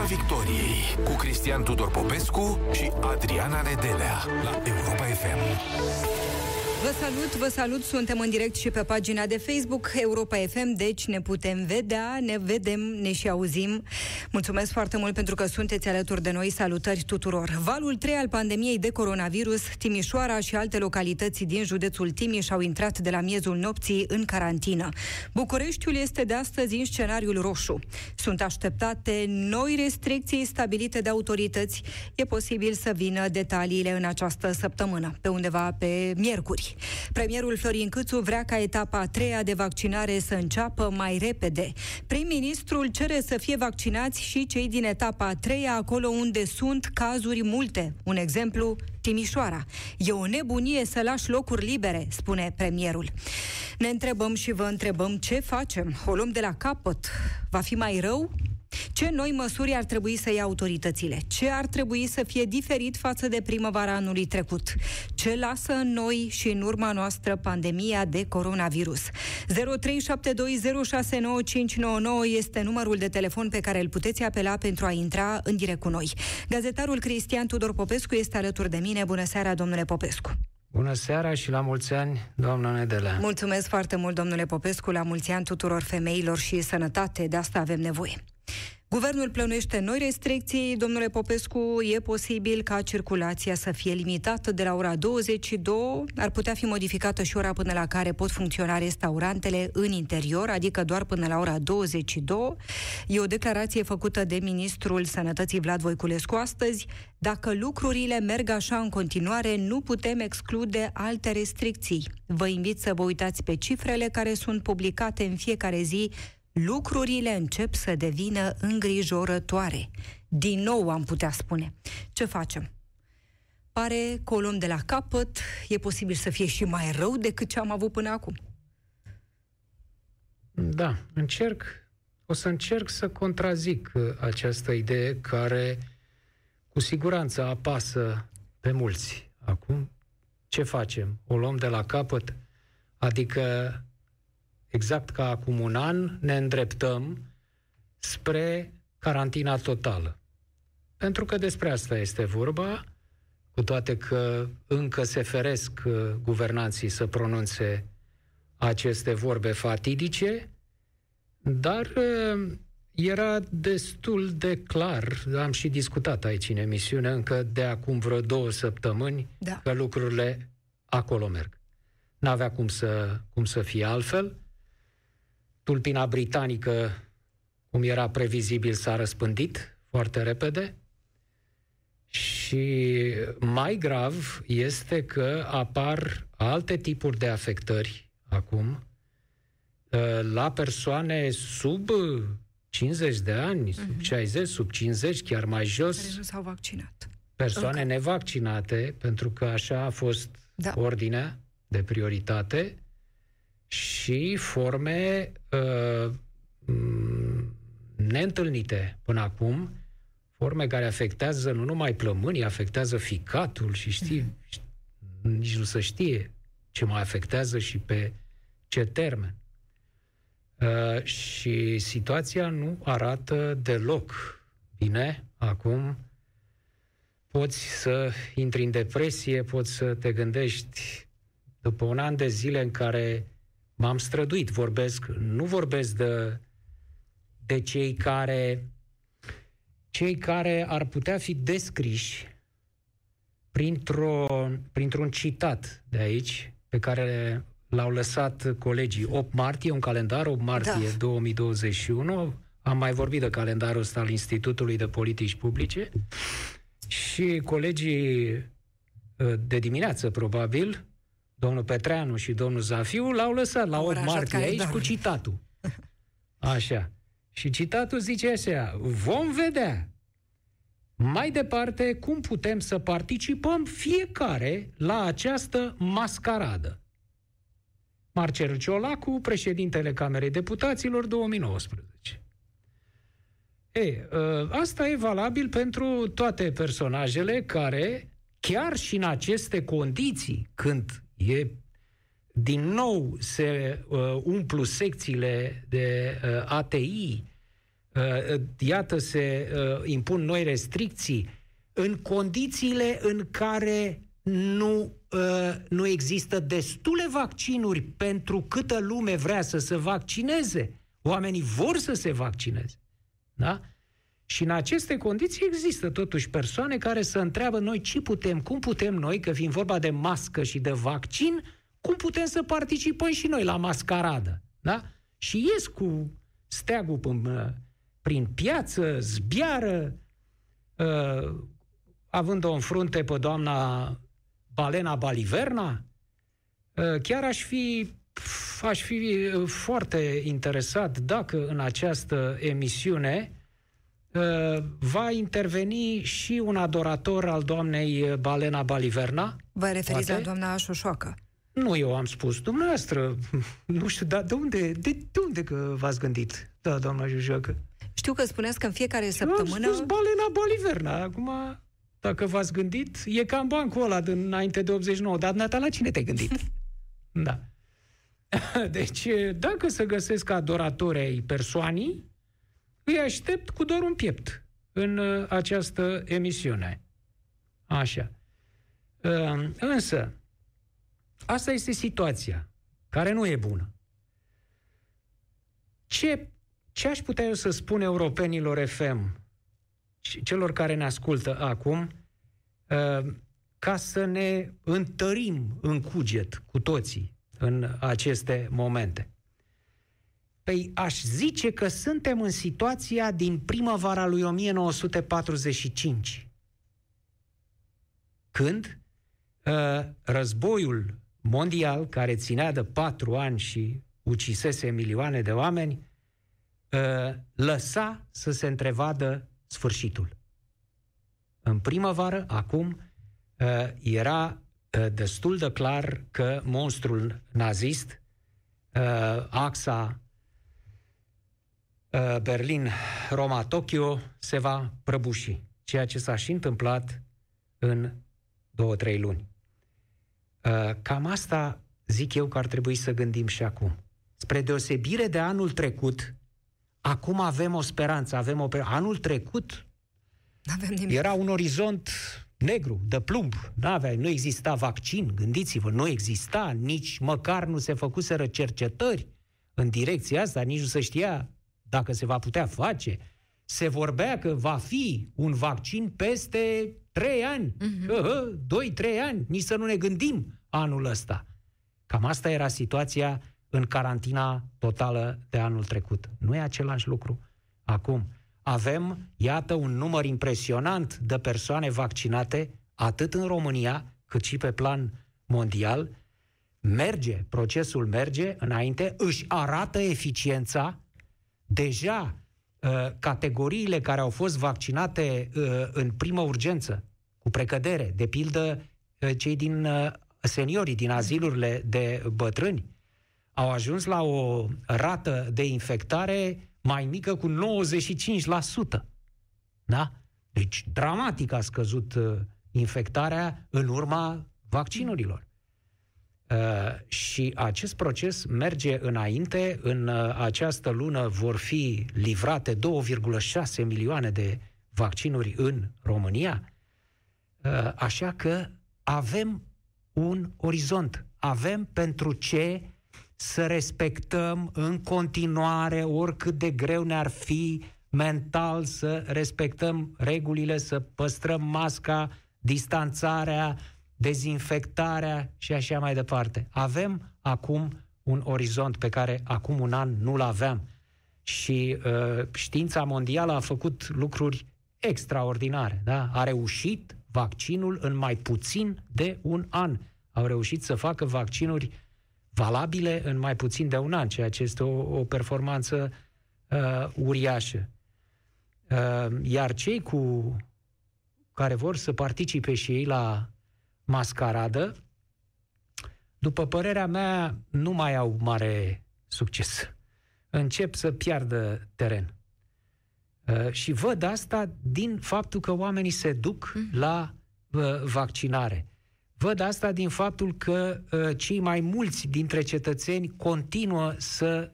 Piața Victoriei cu Cristian Tudor Popescu și Adriana Nedelea la Europa FM. Vă salut, vă salut, suntem în direct și pe pagina de Facebook Europa FM, deci ne putem vedea, ne vedem, ne și auzim. Mulțumesc foarte mult pentru că sunteți alături de noi, salutări tuturor. Valul 3 al pandemiei de coronavirus, Timișoara și alte localități din județul Timiș au intrat de la miezul nopții în carantină. Bucureștiul este de astăzi în scenariul roșu. Sunt așteptate noi restricții stabilite de autorități. E posibil să vină detaliile în această săptămână, pe undeva pe miercuri. Premierul Florin Câțu vrea ca etapa a treia de vaccinare să înceapă mai repede. Prim-ministrul cere să fie vaccinați și cei din etapa a treia, acolo unde sunt cazuri multe. Un exemplu, Timișoara. E o nebunie să lași locuri libere, spune premierul. Ne întrebăm și vă întrebăm ce facem. O luăm de la capăt. Va fi mai rău? Ce noi măsuri ar trebui să ia autoritățile? Ce ar trebui să fie diferit față de primăvara anului trecut? Ce lasă în noi și în urma noastră pandemia de coronavirus? 0372069599 este numărul de telefon pe care îl puteți apela pentru a intra în direct cu noi. Gazetarul Cristian Tudor Popescu este alături de mine. Bună seara, domnule Popescu! Bună seara și la mulți ani, doamna Nedelea. Mulțumesc foarte mult, domnule Popescu, la mulți ani tuturor femeilor și sănătate, de asta avem nevoie. Guvernul plănuiește noi restricții. Domnule Popescu, e posibil ca circulația să fie limitată de la ora 22. Ar putea fi modificată și ora până la care pot funcționa restaurantele în interior, adică doar până la ora 22. E o declarație făcută de ministrul Sănătății Vlad Voiculescu astăzi. Dacă lucrurile merg așa în continuare, nu putem exclude alte restricții. Vă invit să vă uitați pe cifrele care sunt publicate în fiecare zi lucrurile încep să devină îngrijorătoare. Din nou am putea spune. Ce facem? Pare că o luăm de la capăt, e posibil să fie și mai rău decât ce am avut până acum. Da, încerc, o să încerc să contrazic uh, această idee care cu siguranță apasă pe mulți. Acum, ce facem? O luăm de la capăt? Adică exact ca acum un an, ne îndreptăm spre carantina totală. Pentru că despre asta este vorba, cu toate că încă se feresc uh, guvernanții să pronunțe aceste vorbe fatidice, dar uh, era destul de clar, am și discutat aici în emisiune, încă de acum vreo două săptămâni, da. că lucrurile acolo merg. N-avea cum să, cum să fie altfel tulpina britanică, cum era previzibil, s-a răspândit foarte repede. Și mai grav este că apar alte tipuri de afectări acum ă, la persoane sub 50 de ani, sub uh-huh. 60, sub 50, chiar mai jos. Care nu s-au vaccinat. Persoane Încă. nevaccinate, pentru că așa a fost da. ordinea de prioritate și forme uh, neîntâlnite până acum, forme care afectează nu numai plămânii, afectează ficatul și știi, mm-hmm. nici nu se știe ce mai afectează și pe ce termen. Uh, și situația nu arată deloc bine acum. Poți să intri în depresie, poți să te gândești după un an de zile în care m-am străduit, vorbesc, nu vorbesc de, de cei care cei care ar putea fi descriși printr-o, printr-un citat de aici, pe care l-au lăsat colegii 8 martie, un calendar, 8 martie da. 2021. Am mai vorbit de calendarul ăsta al Institutului de Politici Publice și colegii ă, de dimineață, probabil, domnul Petreanu și domnul Zafiu l-au lăsat la 8 martie aici cu citatul. Așa. Și citatul zice așa, vom vedea mai departe cum putem să participăm fiecare la această mascaradă. Marcel Ciolacu, președintele Camerei Deputaților 2019. E, ă, asta e valabil pentru toate personajele care, chiar și în aceste condiții, când E, din nou se uh, umplu secțiile de uh, ATI, uh, iată, se uh, impun noi restricții în condițiile în care nu, uh, nu există destule vaccinuri pentru câtă lume vrea să se vaccineze. Oamenii vor să se vaccineze. Da? Și în aceste condiții există totuși persoane care să întreabă noi ce putem, cum putem noi, că fiind vorba de mască și de vaccin, cum putem să participăm și noi la mascaradă. Da? Și ies cu steagul până, prin piață, zbiară, uh, având-o în frunte pe doamna Balena Baliverna, uh, chiar aș fi, aș fi uh, foarte interesat dacă în această emisiune uh, va interveni și un adorator al doamnei Balena Baliverna. Vă referiți poate? la doamna Șoșoacă? Nu eu am spus, dumneavoastră, nu știu, dar de unde, de, de unde că v-ați gândit, da, doamna Jujoacă? Știu că spuneți că în fiecare săptămână... Eu am spus balena boliverna, acum, dacă v-ați gândit, e cam bancul ăla din înainte de 89, dar Nata, la cine te-ai gândit? da. Deci, dacă se găsesc adoratori ai persoanii, îi aștept cu doar un piept în uh, această emisiune. Așa. Uh, însă, Asta este situația, care nu e bună. Ce, ce aș putea eu să spun europenilor FM, celor care ne ascultă acum, uh, ca să ne întărim în cuget cu toții în aceste momente? Păi aș zice că suntem în situația din primăvara lui 1945, când uh, războiul mondial care ținea de patru ani și ucisese milioane de oameni, ă, lăsa să se întrevadă sfârșitul. În primăvară, acum, ă, era ă, destul de clar că monstrul nazist, axa Berlin, Roma, Tokyo, se va prăbuși, ceea ce s-a și întâmplat în două-trei luni. Uh, cam asta zic eu că ar trebui să gândim și acum. Spre deosebire de anul trecut, acum avem o speranță, avem o... Anul trecut avem nimic. era un orizont negru, de plumb. N-avea, nu exista vaccin, gândiți-vă, nu exista, nici măcar nu se făcuseră cercetări în direcția asta, nici nu se știa dacă se va putea face. Se vorbea că va fi un vaccin peste Trei ani. Uh-huh. Doi, trei ani. Nici să nu ne gândim anul ăsta. Cam asta era situația în carantina totală de anul trecut. Nu e același lucru. Acum, avem, iată, un număr impresionant de persoane vaccinate, atât în România, cât și pe plan mondial. Merge, procesul merge înainte, își arată eficiența. Deja Uh, categoriile care au fost vaccinate uh, în primă urgență, cu precădere, de pildă uh, cei din seniorii din azilurile de bătrâni, au ajuns la o rată de infectare mai mică cu 95%. Da? Deci dramatic a scăzut infectarea în urma vaccinurilor. Uh, și acest proces merge înainte. În uh, această lună vor fi livrate 2,6 milioane de vaccinuri în România. Uh, așa că avem un orizont. Avem pentru ce să respectăm în continuare, oricât de greu ne-ar fi mental să respectăm regulile, să păstrăm masca, distanțarea, dezinfectarea și așa mai departe. Avem acum un orizont pe care acum un an nu-l aveam. Și uh, știința mondială a făcut lucruri extraordinare. Da? A reușit vaccinul în mai puțin de un an. Au reușit să facă vaccinuri valabile în mai puțin de un an, ceea ce este o, o performanță uh, uriașă. Uh, iar cei cu care vor să participe și ei la mascaradă, după părerea mea, nu mai au mare succes. Încep să piardă teren. Uh, și văd asta din faptul că oamenii se duc mm. la uh, vaccinare. Văd asta din faptul că uh, cei mai mulți dintre cetățeni continuă să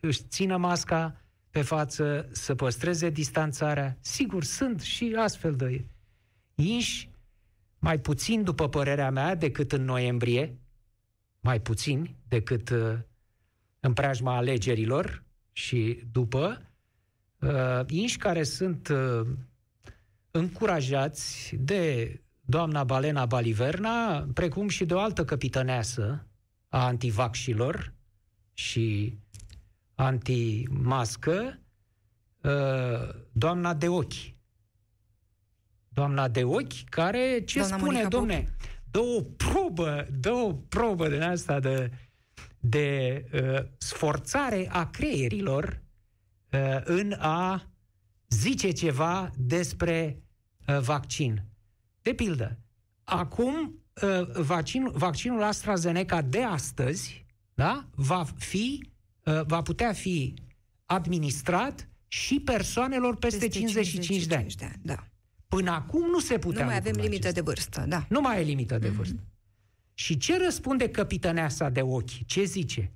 își țină masca, pe față, să păstreze distanțarea. Sigur, sunt și astfel de inși, mai puțin, după părerea mea, decât în noiembrie, mai puțin decât uh, în preajma alegerilor și după, uh, inși care sunt uh, încurajați de doamna Balena Baliverna, precum și de o altă capitaneasă a antivaxilor și antimască, uh, doamna de ochi. Doamna de ochi, care ce doamna spune, domne, dă o probă, dă o probă din asta de, de uh, sforțare a creierilor uh, în a zice ceva despre uh, vaccin. De pildă, acum uh, vaccin, vaccinul AstraZeneca de astăzi da, va fi uh, va putea fi administrat și persoanelor peste, peste 55, 55 de ani. De ani da. Până acum nu se putea. Nu mai avem limită acesta. de vârstă, da. Nu mai e limită de mm-hmm. vârstă. Și ce răspunde capitaneasa de ochi? Ce zice?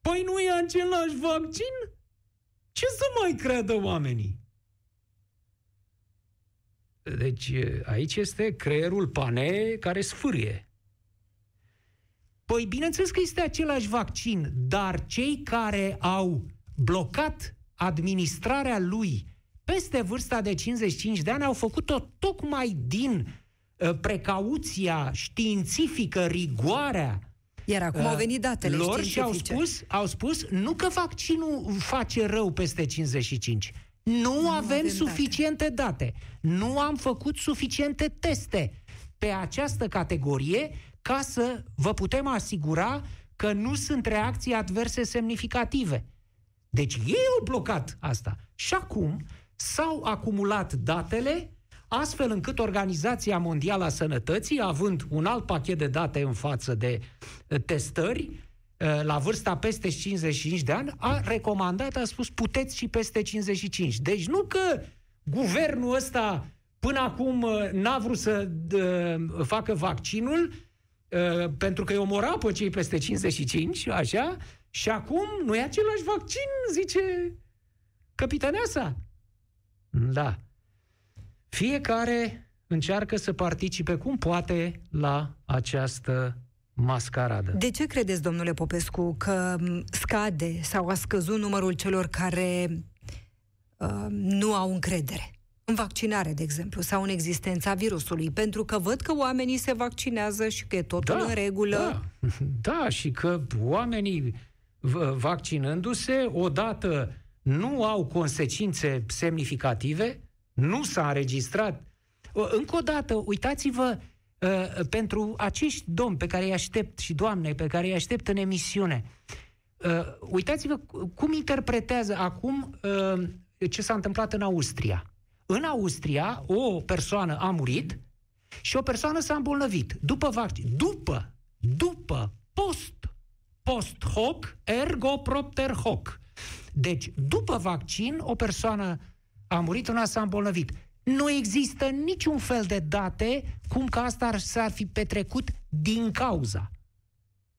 Păi nu e același vaccin? Ce să mai creadă oamenii? Deci aici este creierul pane care sfârie. Păi bineînțeles că este același vaccin, dar cei care au blocat administrarea lui peste vârsta de 55 de ani au făcut-o tocmai din uh, precauția științifică, rigoarea iar acum au venit datele lor și au spus, au spus nu că vaccinul face rău peste 55, nu, nu avem, avem suficiente date. date. Nu am făcut suficiente teste pe această categorie ca să vă putem asigura că nu sunt reacții adverse semnificative. Deci ei au blocat asta. Și acum s-au acumulat datele astfel încât Organizația Mondială a Sănătății, având un alt pachet de date în față de uh, testări, uh, la vârsta peste 55 de ani, a recomandat, a spus, puteți și peste 55. Deci nu că guvernul ăsta până acum uh, n-a vrut să facă vaccinul, pentru că îi omora pe cei peste 55, așa, și acum nu e același vaccin, zice capitaneasa. Da. Fiecare încearcă să participe cum poate la această mascaradă. De ce credeți, domnule Popescu, că scade sau a scăzut numărul celor care uh, nu au încredere? în vaccinare, de exemplu, sau în existența virusului, pentru că văd că oamenii se vaccinează și că e totul da, în regulă. Da, da, și că oamenii vaccinându-se, odată nu au consecințe semnificative, nu s-a înregistrat. Încă o dată, uitați-vă uh, pentru acești domni pe care îi aștept și doamne pe care îi aștept în emisiune. Uh, uitați-vă cum interpretează acum uh, ce s-a întâmplat în Austria. În Austria, o persoană a murit și o persoană s-a îmbolnăvit. După vaccin. După, după, post, post hoc, ergo propter hoc. Deci, după vaccin, o persoană a murit, una s-a îmbolnăvit. Nu există niciun fel de date cum că asta s-ar fi petrecut din cauza.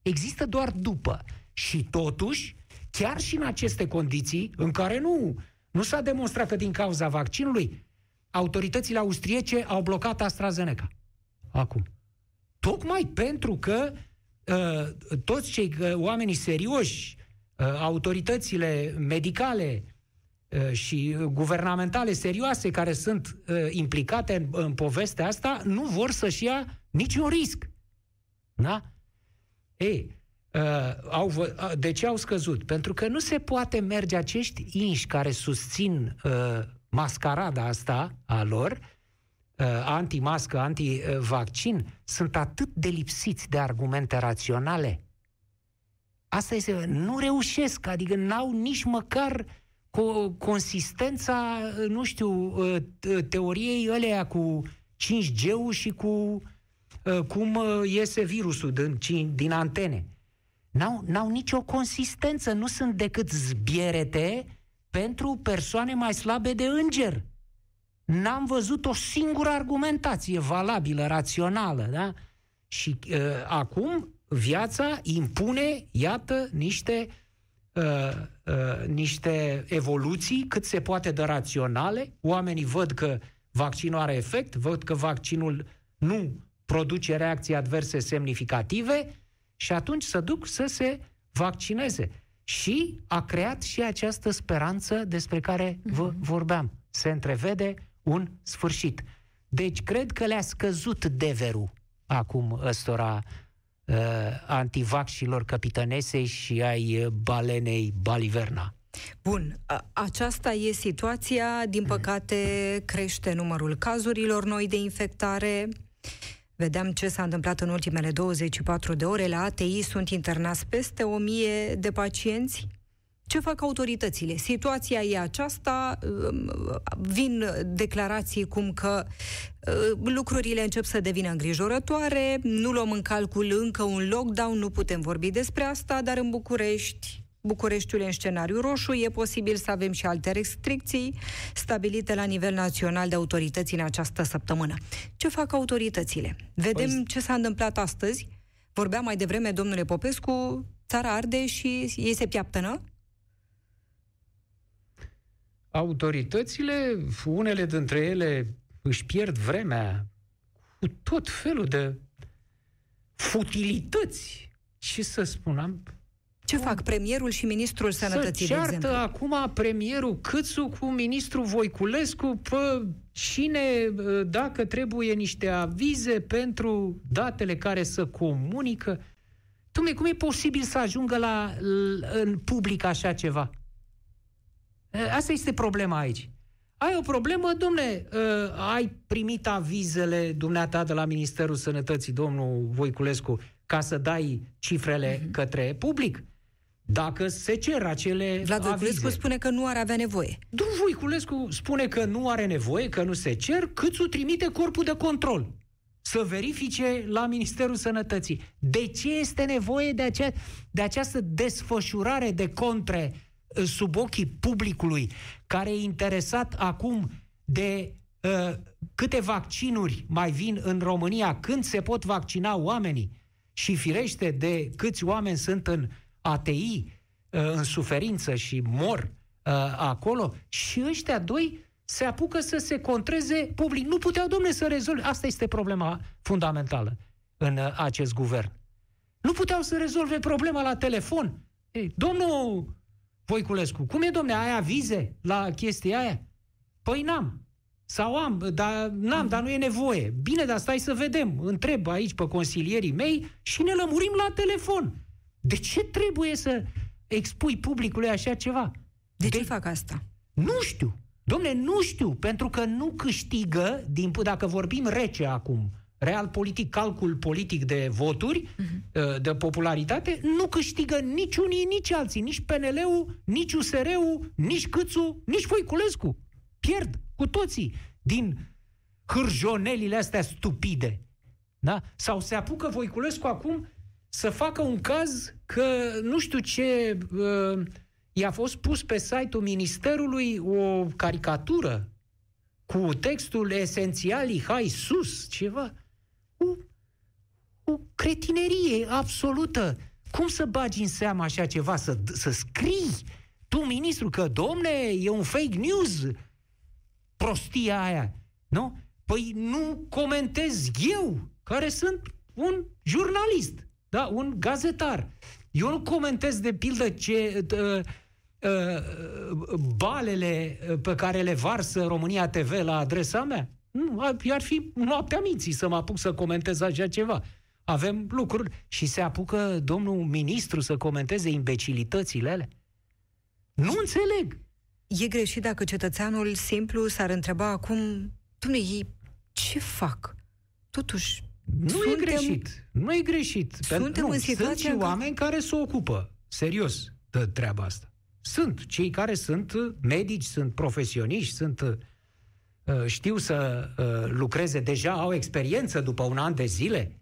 Există doar după. Și totuși, chiar și în aceste condiții, în care nu, nu s-a demonstrat că din cauza vaccinului, autoritățile austriece au blocat AstraZeneca. Acum. Tocmai pentru că uh, toți cei uh, oamenii serioși, uh, autoritățile medicale, Uh, și guvernamentale serioase care sunt uh, implicate în, în povestea asta nu vor să-și ia niciun risc. Da? Ei, uh, au, uh, de ce au scăzut? Pentru că nu se poate merge acești inși care susțin uh, mascarada asta a lor, uh, anti-mască, anti-vaccin, sunt atât de lipsiți de argumente raționale. Asta este, nu reușesc, adică n-au nici măcar uh, cu consistența, nu știu, ă, teoriei alea cu 5G-ul și cu ă, cum ă, iese virusul din, din antene. N-au, n-au nicio consistență, nu sunt decât zbierete pentru persoane mai slabe de înger. N-am văzut o singură argumentație valabilă, rațională, da? Și uh, acum viața impune, iată, niște uh, uh, niște evoluții cât se poate de raționale. Oamenii văd că vaccinul are efect, văd că vaccinul nu produce reacții adverse semnificative și atunci să duc să se vaccineze. Și a creat și această speranță despre care vă mhm. vorbeam. Se întrevede un sfârșit. Deci cred că le-a scăzut deverul acum ăstora uh, antivaxilor capitanesei și ai uh, balenei Baliverna. Bun, aceasta e situația. Din păcate, crește numărul cazurilor noi de infectare. Vedeam ce s-a întâmplat în ultimele 24 de ore. La ATI sunt internați peste 1000 de pacienți. Ce fac autoritățile? Situația e aceasta, um, vin declarații cum că uh, lucrurile încep să devină îngrijorătoare, nu luăm în calcul încă un lockdown, nu putem vorbi despre asta, dar în București Bucureștiul în scenariu roșu, e posibil să avem și alte restricții stabilite la nivel național de autorități în această săptămână. Ce fac autoritățile? Vedem păi... ce s-a întâmplat astăzi. Vorbea mai devreme domnule Popescu, țara arde și ei se piaptănă? Autoritățile, unele dintre ele își pierd vremea cu tot felul de futilități. Ce să spun, am ce fac premierul și ministrul sănătății, Să ceartă de acum premierul Câțu cu ministrul Voiculescu pe cine, dacă trebuie niște avize pentru datele care să comunică. Dumne, cum e posibil să ajungă la, în public așa ceva? Asta este problema aici. Ai o problemă, domne, ai primit avizele dumneata de la Ministerul Sănătății, domnul Voiculescu, ca să dai cifrele mm-hmm. către public? dacă se cer acele Vlad Voiculescu spune că nu ar avea nevoie. Domnul Voiculescu spune că nu are nevoie, că nu se cer, cât o trimite corpul de control să verifice la Ministerul Sănătății. De ce este nevoie de, acea, de această desfășurare de contre uh, sub ochii publicului, care e interesat acum de uh, câte vaccinuri mai vin în România, când se pot vaccina oamenii și firește de câți oameni sunt în ATI uh, în suferință și mor uh, acolo și ăștia doi se apucă să se contreze public. Nu puteau, domne, să rezolve. Asta este problema fundamentală în uh, acest guvern. Nu puteau să rezolve problema la telefon. Ei, domnul Voiculescu, cum e, domne, ai avize la chestia aia? Păi n-am. Sau am, dar n-am, dar nu e nevoie. Bine, dar stai să vedem. Întreb aici pe consilierii mei și ne lămurim la telefon. De ce trebuie să expui publicului așa ceva? De, de ce fac asta? Nu știu. Domne, nu știu, pentru că nu câștigă, din, dacă vorbim rece acum, real politic, calcul politic de voturi, uh-huh. de popularitate, nu câștigă nici unii, nici alții, nici PNL-ul, nici USR-ul, nici Câțu, nici Voiculescu. Pierd cu toții din hârjonelile astea stupide. Da? Sau se apucă Voiculescu acum să facă un caz că nu știu ce uh, i-a fost pus pe site-ul Ministerului o caricatură cu textul esențial hai sus, ceva. O, o cretinerie absolută. Cum să bagi în seamă așa ceva, să, să scrii tu, ministru, că, domne, e un fake news, prostia aia, nu? Păi nu comentez eu, care sunt un jurnalist da? un gazetar. Eu nu comentez de pildă ce uh, uh, balele pe care le varsă România TV la adresa mea. Nu, ar fi noaptea minții să mă apuc să comentez așa ceva. Avem lucruri și se apucă domnul ministru să comenteze imbecilitățile alea. Nu înțeleg. E greșit dacă cetățeanul simplu s-ar întreba acum, ei ce fac? Totuși, nu suntem, e greșit. Nu e greșit. Suntem nu, în situația sunt și oameni care se ocupă serios de treaba asta. Sunt cei care sunt medici, sunt profesioniști, sunt uh, știu să uh, lucreze deja, au experiență după un an de zile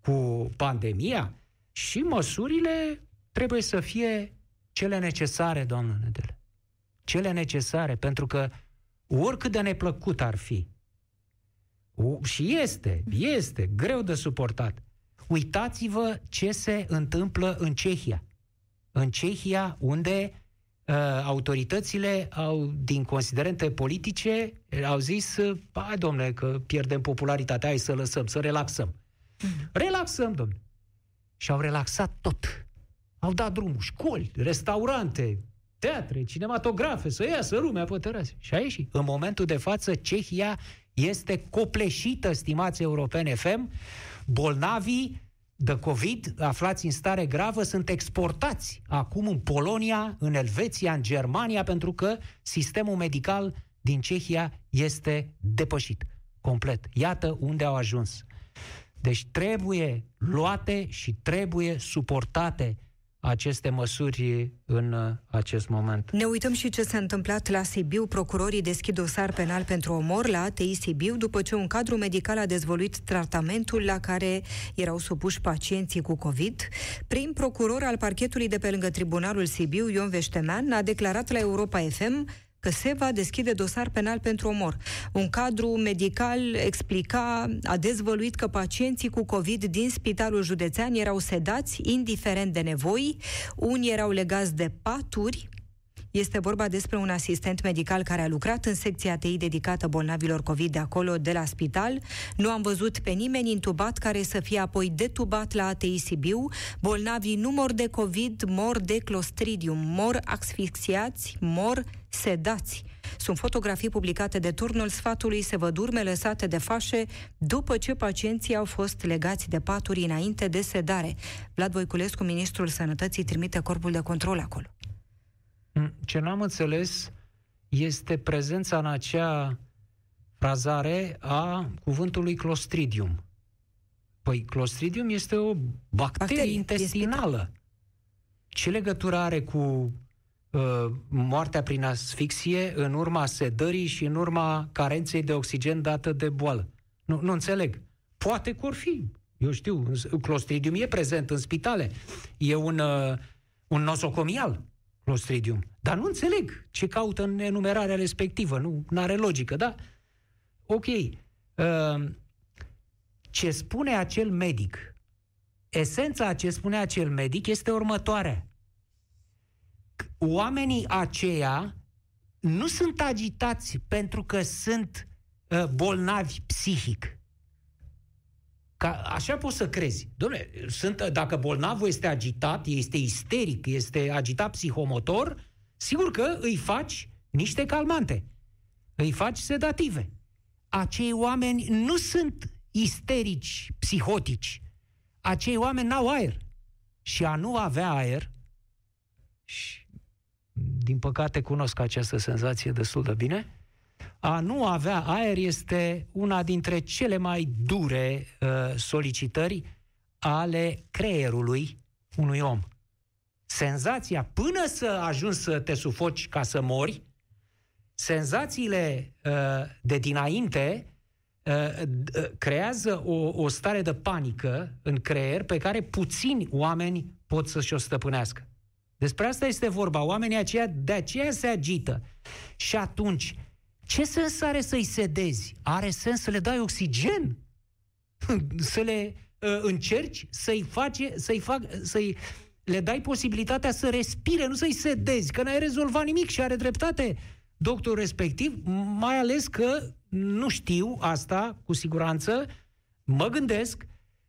cu pandemia și măsurile trebuie să fie cele necesare, doamnă Nedele. Cele necesare, pentru că oricât de neplăcut ar fi, și este, este greu de suportat. Uitați-vă ce se întâmplă în Cehia. în Cehia, unde uh, autoritățile au, din considerente politice, au zis, hai domnule, că pierdem popularitatea, hai să lăsăm, să relaxăm. Mm. Relaxăm, domnule. Și au relaxat tot. Au dat drumul, școli, restaurante, teatre, cinematografe, să iasă lumea pe terase. Și a ieșit. În momentul de față, Cehia este copleșită, stimați europeni FM, bolnavii de COVID aflați în stare gravă sunt exportați acum în Polonia, în Elveția, în Germania, pentru că sistemul medical din Cehia este depășit complet. Iată unde au ajuns. Deci trebuie luate și trebuie suportate aceste măsuri în uh, acest moment. Ne uităm și ce s-a întâmplat la Sibiu. Procurorii deschid dosar penal pentru omor la ATI Sibiu după ce un cadru medical a dezvoluit tratamentul la care erau supuși pacienții cu COVID. Prim procuror al parchetului de pe lângă Tribunalul Sibiu, Ion Veșteman, a declarat la Europa FM că se va deschide dosar penal pentru omor. Un cadru medical explica, a dezvăluit că pacienții cu COVID din spitalul județean erau sedați, indiferent de nevoi, unii erau legați de paturi, este vorba despre un asistent medical care a lucrat în secția ATI dedicată bolnavilor COVID de acolo, de la spital. Nu am văzut pe nimeni intubat care să fie apoi detubat la ATI Sibiu. Bolnavii nu mor de COVID, mor de clostridium, mor asfixiați, mor sedați. Sunt fotografii publicate de turnul sfatului, se văd urme lăsate de fașe după ce pacienții au fost legați de paturi înainte de sedare. Vlad Voiculescu, ministrul Sănătății, trimite corpul de control acolo. Mm, ce n-am înțeles este prezența în acea frazare a cuvântului clostridium. Păi clostridium este o bacterie, bacterie intestinală. Este... Ce legătură are cu uh, moartea prin asfixie în urma sedării și în urma carenței de oxigen dată de boală? Nu, nu înțeleg. Poate că or fi. Eu știu, clostridium e prezent în spitale. E un, uh, un nosocomial Clostridium. Dar nu înțeleg ce caută în enumerarea respectivă. Nu are logică, da? Ok. Uh, ce spune acel medic, esența a ce spune acel medic este următoarea. Oamenii aceia nu sunt agitați pentru că sunt uh, bolnavi psihic. Ca, așa poți să crezi. Dom'le, sunt, dacă bolnavul este agitat, este isteric, este agitat psihomotor, sigur că îi faci niște calmante. Îi faci sedative. Acei oameni nu sunt isterici, psihotici. Acei oameni n-au aer. Și a nu avea aer, și din păcate cunosc această senzație destul de bine, a nu avea aer este una dintre cele mai dure uh, solicitări ale creierului unui om. Senzația, până să ajungi să te sufoci ca să mori, senzațiile uh, de dinainte uh, uh, creează o, o stare de panică în creier pe care puțini oameni pot să-și o stăpânească. Despre asta este vorba. Oamenii aceia de aceea se agită. Și atunci, ce sens are să-i sedezi? Are sens să le dai oxigen? să le uh, încerci să-i, face, să-i, fac, să-i le dai posibilitatea să respire, nu să-i sedezi, că n-ai rezolvat nimic și are dreptate doctorul respectiv, mai ales că nu știu asta cu siguranță, mă gândesc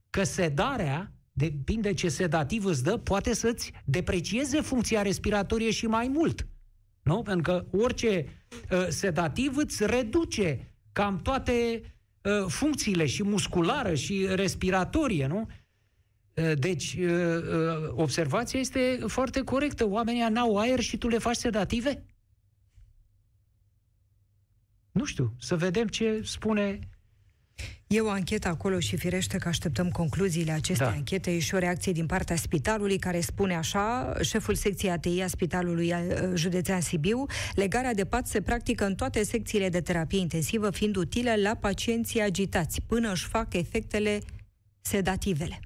că sedarea, depinde ce sedativ îți dă, poate să-ți deprecieze funcția respiratorie și mai mult. Nu? Pentru că orice uh, sedativ îți reduce cam toate uh, funcțiile și musculară și respiratorie, nu? Uh, deci, uh, uh, observația este foarte corectă. Oamenii n-au aer și tu le faci sedative? Nu știu, să vedem ce spune E o anchetă acolo și firește că așteptăm concluziile acestei da. anchete. E și o reacție din partea spitalului care spune așa, șeful secției ATI a Spitalului uh, Județean Sibiu, legarea de pat se practică în toate secțiile de terapie intensivă, fiind utilă la pacienții agitați, până își fac efectele sedativele.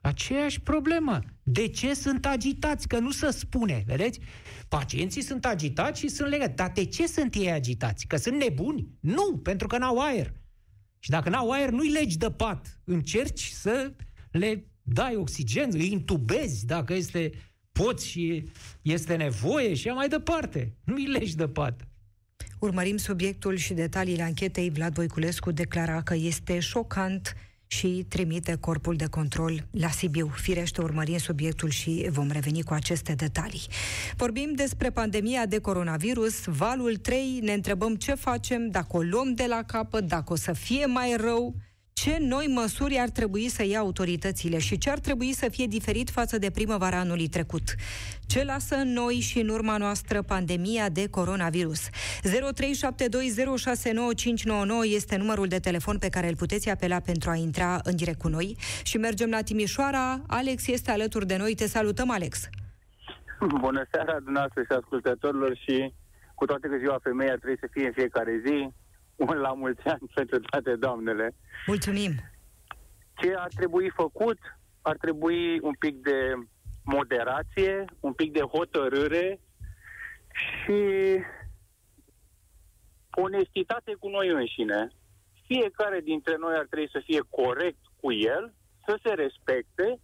Aceeași problemă. De ce sunt agitați? Că nu se spune, vedeți? Pacienții sunt agitați și sunt legați. Dar de ce sunt ei agitați? Că sunt nebuni? Nu, pentru că n-au aer. Și dacă n-au aer, nu-i legi de pat. Încerci să le dai oxigen, îi intubezi dacă este poți și este nevoie și mai departe. Nu îi leși de pat. Urmărim subiectul și detaliile anchetei. Vlad Voiculescu declara că este șocant și trimite corpul de control la Sibiu. Firește, urmărim subiectul și vom reveni cu aceste detalii. Vorbim despre pandemia de coronavirus, valul 3, ne întrebăm ce facem, dacă o luăm de la capăt, dacă o să fie mai rău, ce noi măsuri ar trebui să ia autoritățile și ce ar trebui să fie diferit față de primăvara anului trecut. Ce lasă în noi și în urma noastră pandemia de coronavirus? 0372069599 este numărul de telefon pe care îl puteți apela pentru a intra în direct cu noi și mergem la Timișoara. Alex este alături de noi. Te salutăm, Alex! Bună seara dumneavoastră și ascultătorilor și cu toate că ziua femeia trebuie să fie în fiecare zi, un la mulți ani pentru toate doamnele. Mulțumim! Ce ar trebui făcut? Ar trebui un pic de moderație, un pic de hotărâre și onestitate cu noi înșine. Fiecare dintre noi ar trebui să fie corect cu el, să se respecte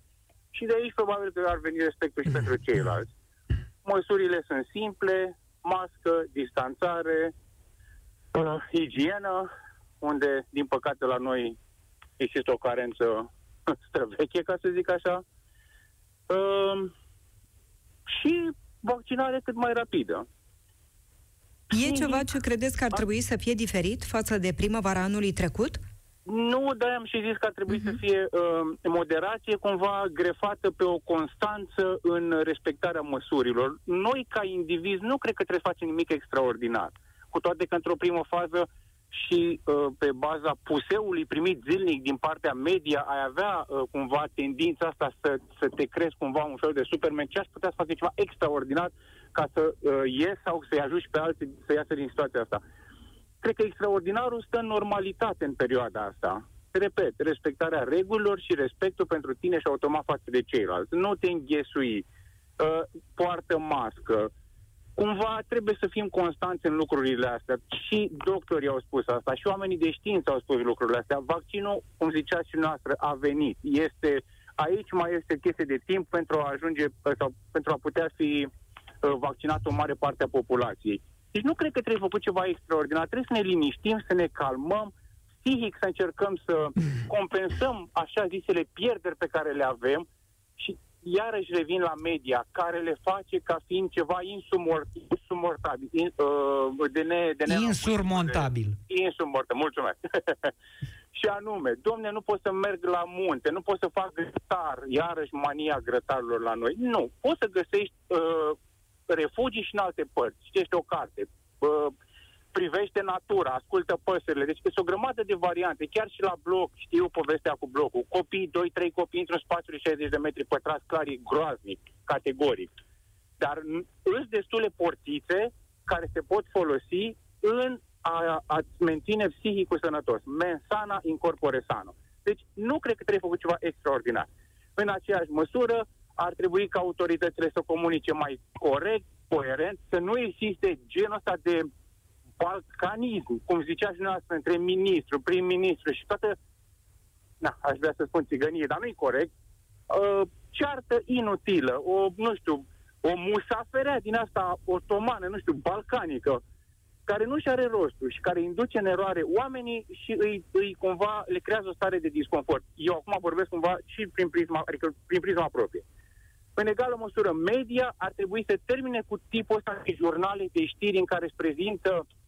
și de aici probabil că ar veni respectul și pentru ceilalți. Măsurile sunt simple, mască, distanțare, uh, igienă, unde, din păcate, la noi există o carență străveche, ca să zic așa, uh, și vaccinare cât mai rapidă. E ceva ce credeți că ar trebui să fie diferit față de primăvara anului trecut? Nu, dar am și zis că ar trebui uh-huh. să mhm. fie uh, moderație cumva grefată pe o constanță în respectarea măsurilor. Noi, ca indivizi, nu cred că trebuie să facem nimic extraordinar. Cu toate că într-o primă fază și uh, pe baza puseului primit zilnic din partea media, ai avea uh, cumva tendința asta să, să te crezi cumva un fel de superman, ce aș putea să face ceva extraordinar ca să uh, ies sau să-i ajungi pe alții să iasă din situația asta. Cred că extraordinarul stă în normalitate în perioada asta. Repet, respectarea regulilor și respectul pentru tine și automat față de ceilalți. Nu te înghesui, uh, poartă mască, cumva trebuie să fim constanți în lucrurile astea. Și doctorii au spus asta, și oamenii de știință au spus lucrurile astea. Vaccinul, cum zicea și noastră, a venit. Este, aici mai este chestie de timp pentru a ajunge sau pentru a putea fi uh, vaccinat o mare parte a populației. Deci nu cred că trebuie făcut ceva extraordinar. Trebuie să ne liniștim, să ne calmăm, psihic să încercăm să compensăm așa zisele pierderi pe care le avem și iarăși revin la media, care le face ca fiind ceva insumortabil, in, uh, de, ne, de ne insurmontabil. Insurmontabil, mulțumesc. și anume, domne, nu pot să merg la munte, nu pot să fac grătar, iarăși mania grătarilor la noi. Nu, poți să găsești uh, refugii și în alte părți. Citește o carte, uh, privește natura, ascultă păsările. Deci este o grămadă de variante. Chiar și la bloc, știu povestea cu blocul. Copii, 2-3 copii într-un spațiu de 60 de metri pătrați, clar e groaznic, categoric. Dar sunt destule portițe care se pot folosi în a, a menține psihicul sănătos. Mensana incorpore sano. Deci nu cred că trebuie făcut ceva extraordinar. În aceeași măsură, ar trebui ca autoritățile să comunice mai corect, coerent, să nu existe genul ăsta de balcanism, cum zicea și noastră, între ministru, prim-ministru și toată, na, aș vrea să spun țigănie, dar nu e corect, uh, ceartă inutilă, o, nu știu, o musaferea din asta otomană, nu știu, balcanică, care nu și are rostul și care induce în eroare oamenii și îi, îi cumva le creează o stare de disconfort. Eu acum vorbesc cumva și prin prisma, adică prin prisma proprie. În egală măsură, media ar trebui să termine cu tipul ăsta de jurnale de știri în care se prezintă uh,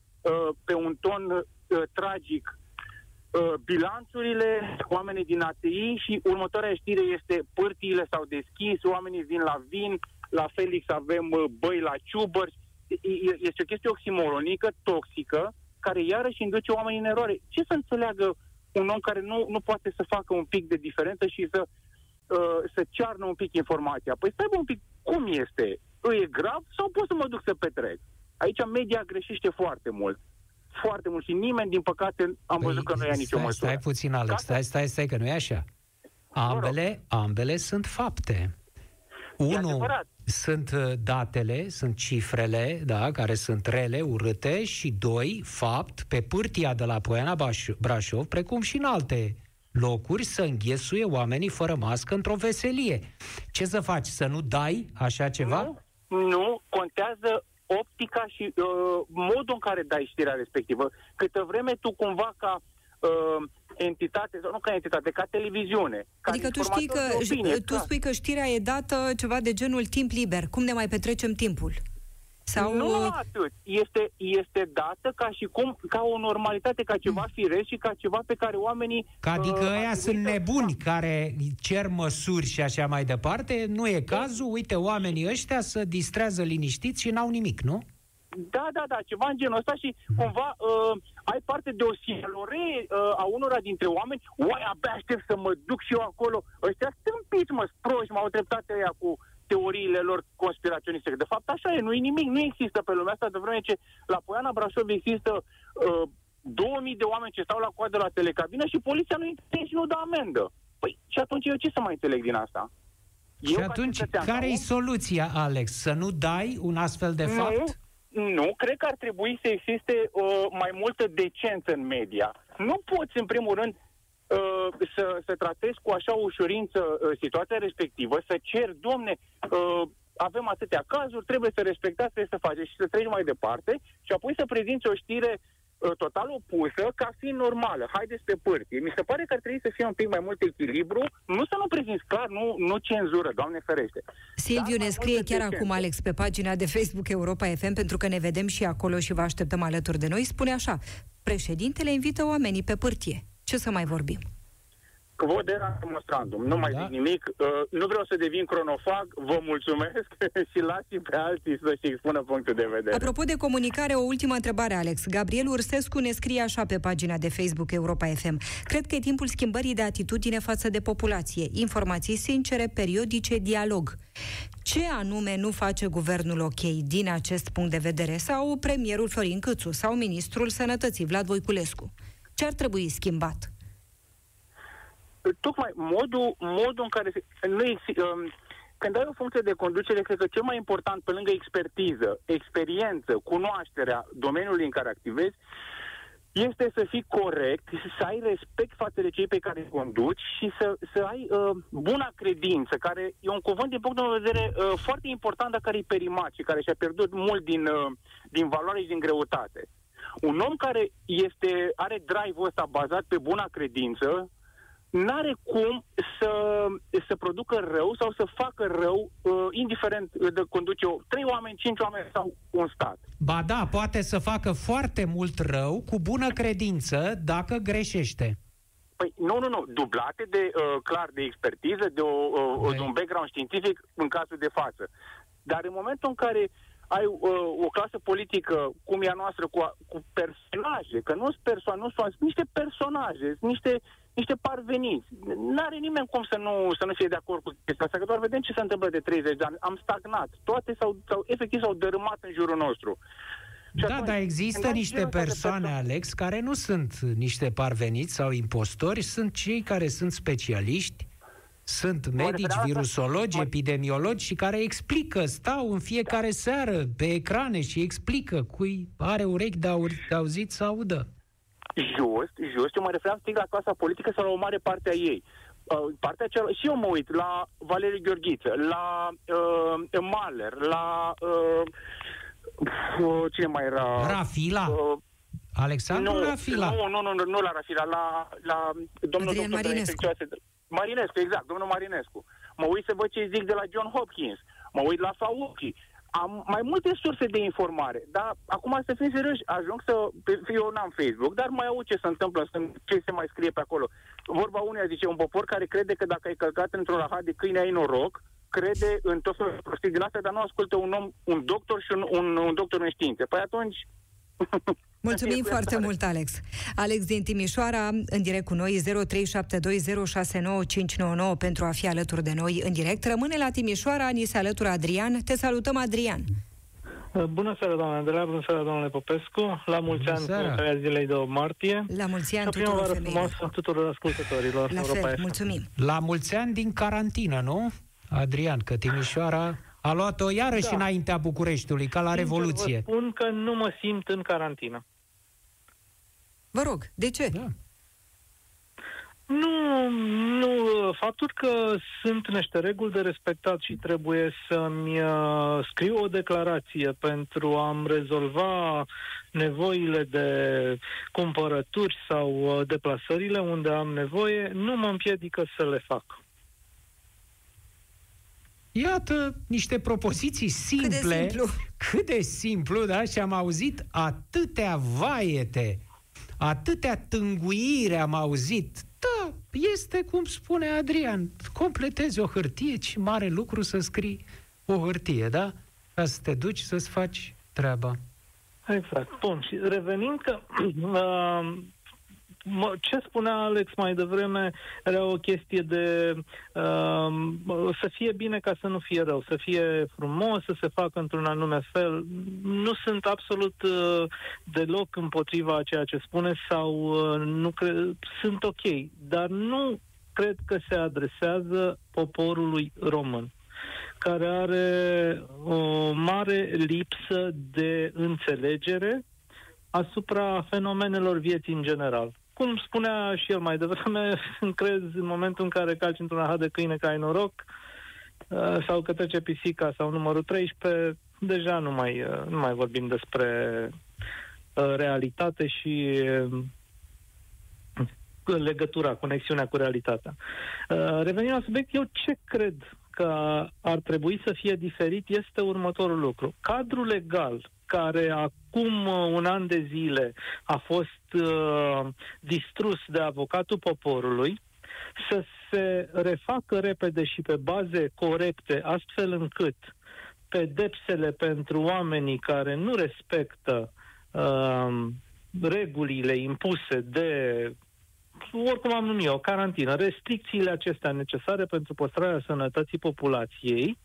pe un ton uh, tragic uh, bilanțurile, oamenii din ATI și următoarea știre este pârtiile s-au deschis, oamenii vin la vin, la Felix avem uh, băi la ciubări. Este o chestie oximoronică, toxică, care iarăși induce oamenii în eroare. Ce să înțeleagă un om care nu, nu poate să facă un pic de diferență și să uh, să cearnă un pic informația. Păi stai un pic, cum este? Îi e grav sau pot să mă duc să petrec? Aici media greșește foarte mult. Foarte mult și nimeni, din păcate, am păi, văzut că nu ia nicio stai, măsură. Stai puțin, Alex, stai, stai, stai, că nu e așa. Ambele, ambele sunt fapte. Unu, sunt uh, datele, sunt cifrele, da, care sunt rele, urâte și doi, fapt, pe pârtia de la Poiana Brașov, precum și în alte locuri să înghesuie oamenii fără mască într-o veselie. Ce să faci? Să nu dai așa ceva? Nu, nu contează optica și uh, modul în care dai știrea respectivă. Câtă vreme tu cumva ca uh, entitate, sau nu ca entitate, ca televiziune. Ca adică tu știi că, opinie, tu spui că știrea e dată ceva de genul timp liber. Cum ne mai petrecem timpul? Sau... Nu uh, atât. Este, este dată ca și cum, ca o normalitate, ca ceva mm. firesc și ca ceva pe care oamenii... Că adică uh, ăia sunt nebuni da. care cer măsuri și așa mai departe. Nu e cazul, uite, oamenii ăștia să distrează liniștiți și n-au nimic, nu? Da, da, da, ceva în genul ăsta și cumva uh, ai parte de o sialore uh, a unora dintre oameni, oai, abia aștept să mă duc și eu acolo. Ăștia stâmpiți, mă, sproși, m-au dreptate aia cu teoriile lor conspiraționiste. De fapt, așa e, nu e nimic, nu există pe lumea asta, de vreme ce la Poiana Brașov există uh, 2000 de oameni ce stau la coadă la telecabină și poliția nu intervine și nu dă amendă. Păi, și atunci eu ce să mai înțeleg din asta? Și eu, atunci, care e soluția, Alex? Să nu dai un astfel de fapt? Nu, nu cred că ar trebui să existe uh, mai multă decență în media. Nu poți, în primul rând, Uh, să, să tratezi cu așa ușurință uh, situația respectivă, să cer, domne, uh, avem atâtea cazuri, trebuie să respectați, trebuie să faceți și să treci mai departe și apoi să prezinți o știre total opusă ca fiind normală. Haideți pe pârtie. Mi se pare că ar trebui să fie un pic mai mult echilibru, nu să nu prezinți clar, nu, nu cenzură, Doamne ferește. Silviu ne scrie chiar acum, Alex, pe pagina de Facebook Europa FM, pentru că ne vedem și acolo și vă așteptăm alături de noi, spune așa, președintele invită oamenii pe pârtie. Ce să mai vorbim? Vot era demonstrandum, nu mai da. zic nimic. Uh, nu vreau să devin cronofag, vă mulțumesc și lasi pe alții să-și expună punctul de vedere. Apropo de comunicare, o ultimă întrebare, Alex. Gabriel Ursescu ne scrie așa pe pagina de Facebook Europa FM. Cred că e timpul schimbării de atitudine față de populație. Informații sincere, periodice, dialog. Ce anume nu face guvernul ok din acest punct de vedere? Sau premierul Florin Câțu? Sau ministrul Sănătății Vlad Voiculescu? Ce ar trebui schimbat? Tocmai modul, modul în care se, nu există, um, când ai o funcție de conducere, cred că cel mai important, pe lângă expertiză, experiență, cunoașterea domeniului în care activezi, este să fii corect, să ai respect față de cei pe care îi conduci și să, să ai uh, buna credință, care e un cuvânt din punct de vedere uh, foarte important, dar care e perimat și care și-a pierdut mult din, uh, din valoare și din greutate. Un om care este, are drive-ul ăsta bazat pe buna credință, n-are cum să, să producă rău sau să facă rău, uh, indiferent de conduce o, trei oameni, cinci oameni sau un stat. Ba da, poate să facă foarte mult rău cu bună credință dacă greșește. Păi nu, nu, nu, dublate de, uh, clar, de expertiză, de, o, uh, de un background științific în cazul de față. Dar în momentul în care ai uh, o clasă politică cum e a noastră, cu, cu personaje, că nu sunt persoane, nu sunt niște personaje, sunt niște niște parveniți. N-are nimeni cum să nu, să nu fie de acord cu chestia asta, că doar vedem ce se întâmplă de 30 de ani. Am stagnat. Toate s-au, s-au efectiv s-au dărâmat în jurul nostru. Și da, atunci, dar există niște persoane, Alex, care nu sunt niște parveniți sau impostori, sunt cei care sunt specialiști, sunt medici, virusologi, epidemiologi și care explică, stau în fiecare da. seară pe ecrane și explică cui are urechi de, aur- de auzit să audă just, just, eu mă referam strict la clasa politică sau la o mare parte a ei. Uh, partea cea, și eu mă uit la Valeriu Gheorghiță, la uh, Mahler, la uh, uh, cine mai era? Rafila. Uh, Alexandru nu, Rafila. Nu, nu, nu, nu, nu la Rafila, la, la domnul Adrian doctor Marinescu. Marinescu, exact, domnul Marinescu. Mă uit să văd ce zic de la John Hopkins. Mă uit la Fauci am mai multe surse de informare, dar acum să fim serioși, ajung să, eu n-am Facebook, dar mai aud ce se întâmplă, ce se mai scrie pe acolo. Vorba uneia zice, un popor care crede că dacă ai călcat într-un rahat de câine ai noroc, crede în tot felul de prostii din astea, dar nu ascultă un om, un doctor și un, un, un doctor în științe. Păi atunci Mulțumim foarte mult, Alex. Alex din Timișoara, în direct cu noi, 0372069599 pentru a fi alături de noi în direct. Rămâne la Timișoara, ni se alătură Adrian. Te salutăm, Adrian. Bună seara, doamne Andreea, bună seara, domnule Popescu. La mulți ani cu zilei de 8 martie. La mulți ani tuturor femeilor. tuturor ascultătorilor. La fel, mulțumim. La mulți ani din carantină, nu? Adrian, că Timișoara a luat-o iarăși da. înaintea Bucureștiului, ca la Sincer, Revoluție. Vă spun că nu mă simt în carantină. Vă rog, de ce? Da. Nu, nu. Faptul că sunt niște reguli de respectat și trebuie să-mi uh, scriu o declarație pentru a-mi rezolva nevoile de cumpărături sau uh, deplasările unde am nevoie, nu mă împiedică să le fac. Iată niște propoziții simple. Cât de simplu. Cât de simplu, da? Și am auzit atâtea vaiete, atâtea tânguire am auzit. Da, este cum spune Adrian, completezi o hârtie, ce mare lucru să scrii o hârtie, da? Ca să te duci să-ți faci treaba. Exact. Bun, și revenind că uh, mă, ce spunea Alex mai devreme era o chestie de uh, să fie bine ca să nu fie rău, să fie frumos, să se facă într-un anume fel. Nu sunt absolut uh, deloc împotriva a ceea ce spune sau uh, nu cre- sunt ok, dar nu cred că se adresează poporului român care are o mare lipsă de înțelegere asupra fenomenelor vieții în general cum spunea și el mai devreme, crezi în momentul în care calci într-un aha de câine că ai noroc, uh, sau că trece pisica sau numărul 13, deja nu mai, uh, nu mai vorbim despre uh, realitate și legătura, conexiunea cu realitatea. Revenind la subiect, eu ce cred că ar trebui să fie diferit este următorul lucru. Cadrul legal care acum uh, un an de zile a fost uh, distrus de avocatul poporului, să se refacă repede și pe baze corecte, astfel încât pedepsele pentru oamenii care nu respectă uh, regulile impuse de oricum am numit o carantină, restricțiile acestea necesare pentru păstrarea sănătății populației,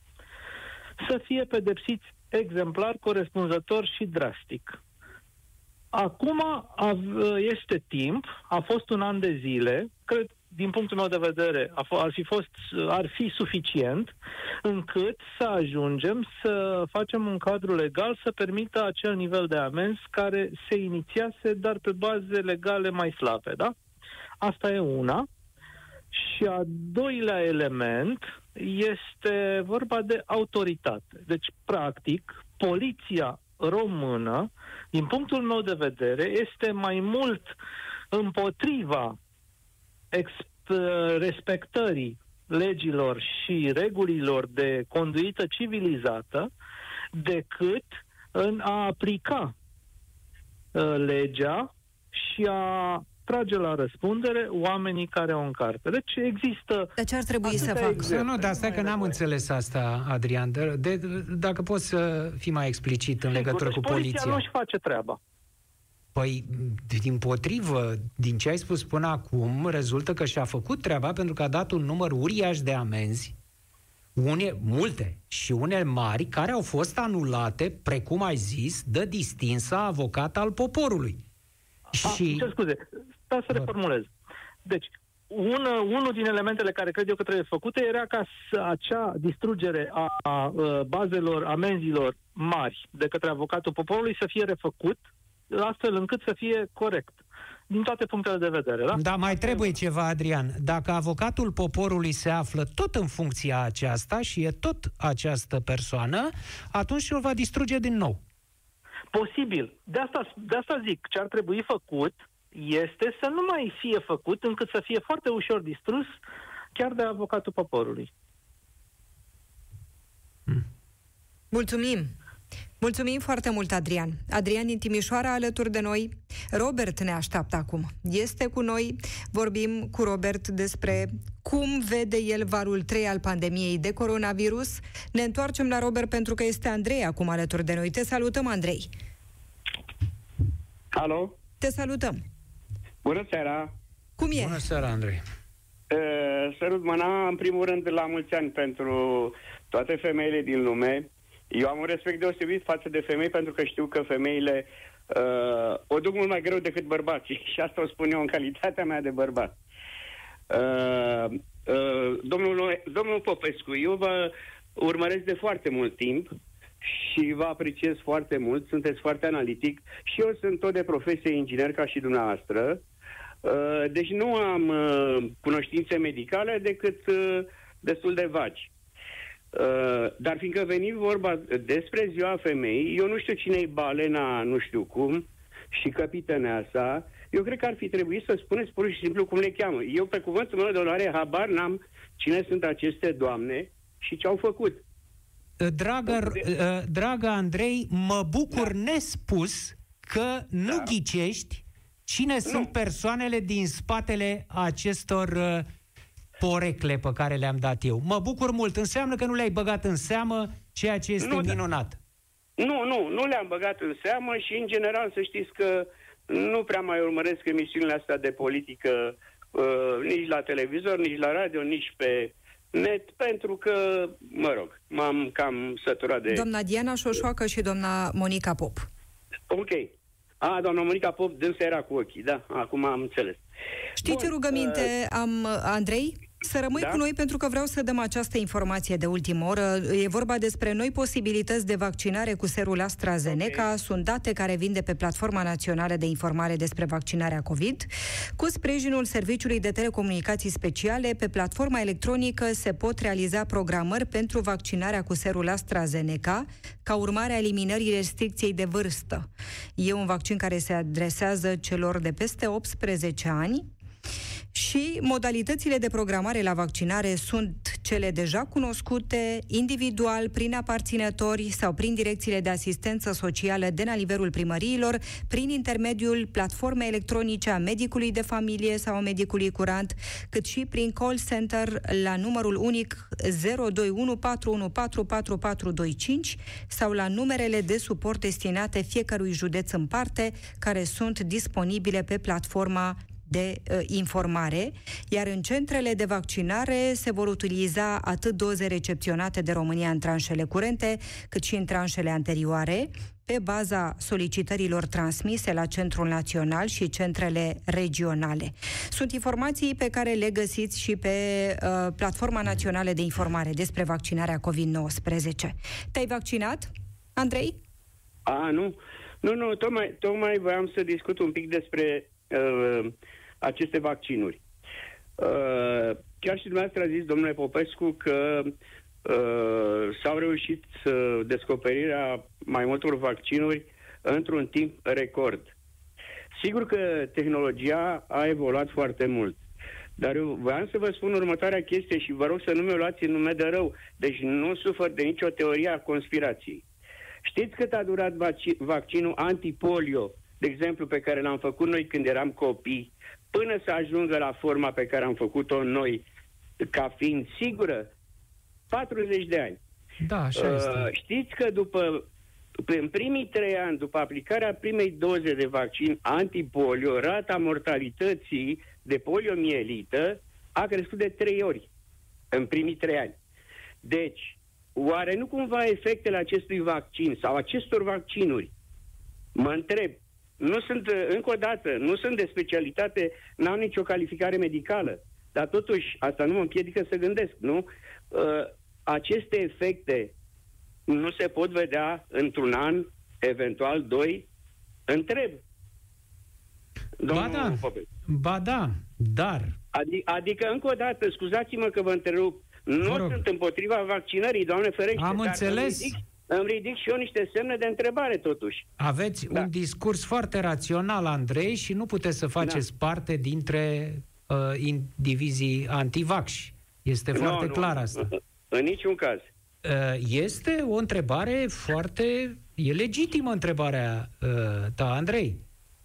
să fie pedepsiți exemplar, corespunzător și drastic. Acum este timp, a fost un an de zile, cred, din punctul meu de vedere, ar fi, fost, ar fi suficient încât să ajungem să facem un cadru legal să permită acel nivel de amenzi care se inițiase, dar pe baze legale mai slabe, da? Asta e una. Și a doilea element este vorba de autoritate. Deci, practic, poliția română, din punctul meu de vedere, este mai mult împotriva exp- respectării legilor și regulilor de conduită civilizată decât în a aplica uh, legea și a trage la răspundere oamenii care o încarcă. Deci există... Dar ce ar trebui să facă? Să nu, dar stai că n-am înțeles asta, Adrian. De, de, dacă poți să fii mai explicit în legătură cu poliția. Poliția nu-și face treaba. Păi, din potrivă, din ce ai spus până acum, rezultă că și-a făcut treaba pentru că a dat un număr uriaș de amenzi, une, multe și unele mari, care au fost anulate, precum ai zis, de distinsa avocat al poporului. A, și... Ce scuze, dar să reformulez. Deci, un, unul din elementele care cred eu că trebuie făcute era ca să, acea distrugere a, a, a bazelor amenzilor mari de către avocatul poporului să fie refăcut astfel încât să fie corect din toate punctele de vedere. Da, da mai trebuie ceva, Adrian. Dacă avocatul poporului se află tot în funcția aceasta și e tot această persoană, atunci îl va distruge din nou. Posibil. De asta, de asta zic, ce ar trebui făcut este să nu mai fie făcut încât să fie foarte ușor distrus chiar de avocatul poporului. Hmm. Mulțumim! Mulțumim foarte mult, Adrian. Adrian din Timișoara alături de noi. Robert ne așteaptă acum. Este cu noi. Vorbim cu Robert despre cum vede el valul 3 al pandemiei de coronavirus. Ne întoarcem la Robert pentru că este Andrei acum alături de noi. Te salutăm, Andrei. Alo? Te salutăm. Bună seara! Cum e? Bună seara, Andrei! Uh, sărut mâna, în primul rând, la mulți ani pentru toate femeile din lume. Eu am un respect deosebit față de femei pentru că știu că femeile uh, o duc mult mai greu decât bărbații și asta o spun eu în calitatea mea de bărbat. Uh, uh, domnul, domnul Popescu, eu vă urmăresc de foarte mult timp și vă apreciez foarte mult, sunteți foarte analitic și eu sunt tot de profesie inginer ca și dumneavoastră. Uh, deci nu am uh, cunoștințe medicale decât uh, destul de vagi. Uh, dar fiindcă veni vorba despre ziua femeii, eu nu știu cine e balena, nu știu cum, și capitaneasa, eu cred că ar fi trebuit să spuneți pur și simplu cum le cheamă. Eu, pe cuvântul meu de onoare, habar n-am cine sunt aceste doamne și ce au făcut. Dragă, uh, dragă Andrei, mă bucur da. nespus că nu da. ghicești cine nu. sunt persoanele din spatele acestor uh, porecle pe care le-am dat eu. Mă bucur mult. Înseamnă că nu le-ai băgat în seamă, ceea ce este nu, da. minunat. Nu, nu, nu le-am băgat în seamă și, în general, să știți că nu prea mai urmăresc emisiunile astea de politică uh, nici la televizor, nici la radio, nici pe net, pentru că, mă rog, m-am cam săturat de... Doamna Diana Șoșoacă și doamna Monica Pop. Ok. A, doamna Monica Pop, dânsa era cu ochii, da, acum am înțeles. Știți Bun, ce rugăminte uh, am, Andrei? Să rămâi da? cu noi pentru că vreau să dăm această informație de ultimă oră. E vorba despre noi posibilități de vaccinare cu serul AstraZeneca. Okay. Sunt date care vin de pe Platforma Națională de Informare despre Vaccinarea COVID. Cu sprijinul Serviciului de Telecomunicații Speciale, pe platforma electronică se pot realiza programări pentru vaccinarea cu serul AstraZeneca, ca urmare a eliminării restricției de vârstă. E un vaccin care se adresează celor de peste 18 ani, și modalitățile de programare la vaccinare sunt cele deja cunoscute, individual, prin aparținători sau prin direcțiile de asistență socială de la nivelul primăriilor, prin intermediul platformei electronice a medicului de familie sau a medicului curant, cât și prin call center la numărul unic 021 sau la numerele de suport destinate fiecărui județ în parte, care sunt disponibile pe platforma de uh, informare, iar în centrele de vaccinare se vor utiliza atât doze recepționate de România în tranșele curente, cât și în tranșele anterioare, pe baza solicitărilor transmise la Centrul Național și centrele regionale. Sunt informații pe care le găsiți și pe uh, Platforma Națională de Informare despre vaccinarea COVID-19. Te-ai vaccinat, Andrei? A, nu. Nu, nu, tocmai, tocmai voiam să discut un pic despre uh, aceste vaccinuri. Uh, chiar și dumneavoastră a zis, domnule Popescu, că uh, s-au reușit să descoperirea mai multor vaccinuri într-un timp record. Sigur că tehnologia a evoluat foarte mult. Dar eu voiam să vă spun următoarea chestie și vă rog să nu mi-o luați în nume de rău. Deci nu sufăr de nicio teorie a conspirației. Știți cât a durat vac- vaccinul antipolio, de exemplu, pe care l-am făcut noi când eram copii, până să ajungă la forma pe care am făcut-o noi, ca fiind sigură, 40 de ani. Da, așa uh, este. Știți că după în primii trei ani, după aplicarea primei doze de vaccin antipolio, rata mortalității de poliomielită a crescut de trei ori în primii trei ani. Deci, oare nu cumva efectele acestui vaccin sau acestor vaccinuri, mă întreb, nu sunt, uh, încă o dată, nu sunt de specialitate, n-au nicio calificare medicală. Dar totuși, asta nu mă împiedică să gândesc, nu? Uh, aceste efecte nu se pot vedea într-un an, eventual doi? Întreb. Domnul ba da, ba da, dar... Adi- adică, încă o dată, scuzați-mă că vă întrerup, nu sunt împotriva vaccinării, doamne ferește. Am înțeles. Ridic, îmi ridic și eu niște semne de întrebare, totuși. Aveți da. un discurs foarte rațional, Andrei, și nu puteți să faceți da. parte dintre uh, indivizii antivaxi. Este no, foarte nu, clar asta. În niciun caz. Uh, este o întrebare foarte... E legitimă întrebarea uh, ta, Andrei.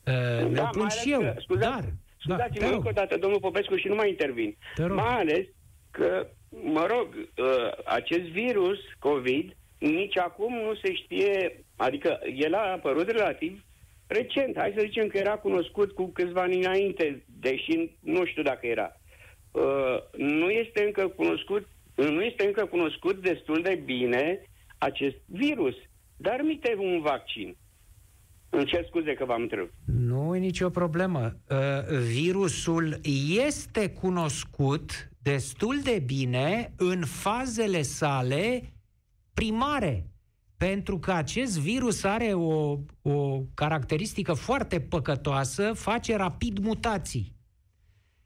Uh, da, pun și eu. Că, scuzați, dar, scuzați-mă da, încă o dată, domnul Popescu, și nu mai intervin. Mai ales că, mă rog, uh, acest virus COVID nici acum nu se știe, adică el a apărut relativ recent. Hai să zicem că era cunoscut cu câțiva ani înainte, deși nu știu dacă era. Uh, nu este încă cunoscut nu este încă cunoscut destul de bine acest virus, dar mite un vaccin. Îmi cer scuze că v-am întrebat. Nu e nicio problemă. Uh, virusul este cunoscut destul de bine în fazele sale primare, pentru că acest virus are o, o caracteristică foarte păcătoasă, face rapid mutații.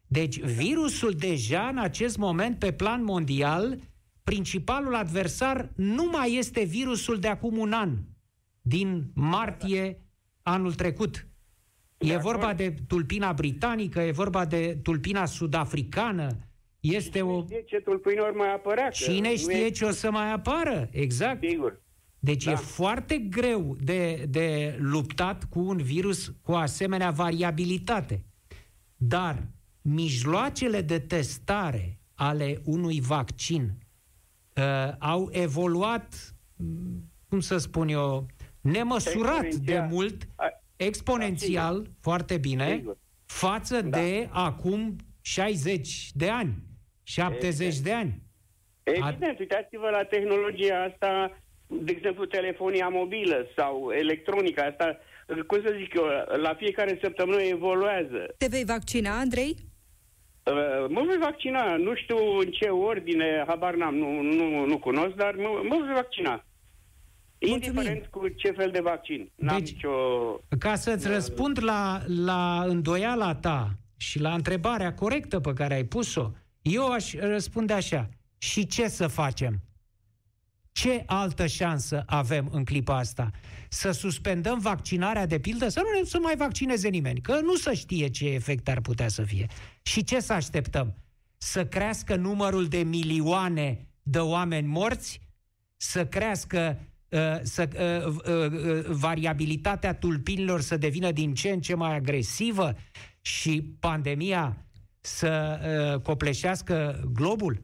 Deci virusul deja în acest moment pe plan mondial, principalul adversar nu mai este virusul de acum un an, din martie anul trecut. De e acord. vorba de tulpina britanică, e vorba de tulpina sud-africană, este Cine o... știe ce tulpini ori mai apărea? Cine știe e... ce o să mai apară? Exact. Sigur. Deci da. e foarte greu de, de luptat cu un virus cu asemenea variabilitate. Dar mijloacele de testare ale unui vaccin uh, au evoluat, cum să spun eu, nemăsurat de mult, exponențial, da, foarte bine, sigur. față da. de acum 60 de ani, 70 Evident. de ani. Evident, uitați-vă la tehnologia asta, de exemplu, telefonia mobilă sau electronica asta, cum să zic eu, la fiecare săptămână evoluează. Te vei vaccina, Andrei? Uh, mă voi vaccina, nu știu în ce ordine, habar n-am, nu, nu, nu cunosc, dar mă, mă voi vaccina. Indiferent cu ce fel de vaccin. N-am deci, nicio... Ca să-ți răspund la, la îndoiala ta și la întrebarea corectă pe care ai pus-o, eu aș răspunde așa. Și ce să facem? Ce altă șansă avem în clipa asta? Să suspendăm vaccinarea de pildă? Să nu ne să mai vaccineze nimeni, că nu se știe ce efect ar putea să fie. Și ce să așteptăm? Să crească numărul de milioane de oameni morți? Să crească uh, să, uh, uh, variabilitatea tulpinilor să devină din ce în ce mai agresivă și pandemia să copleșească globul?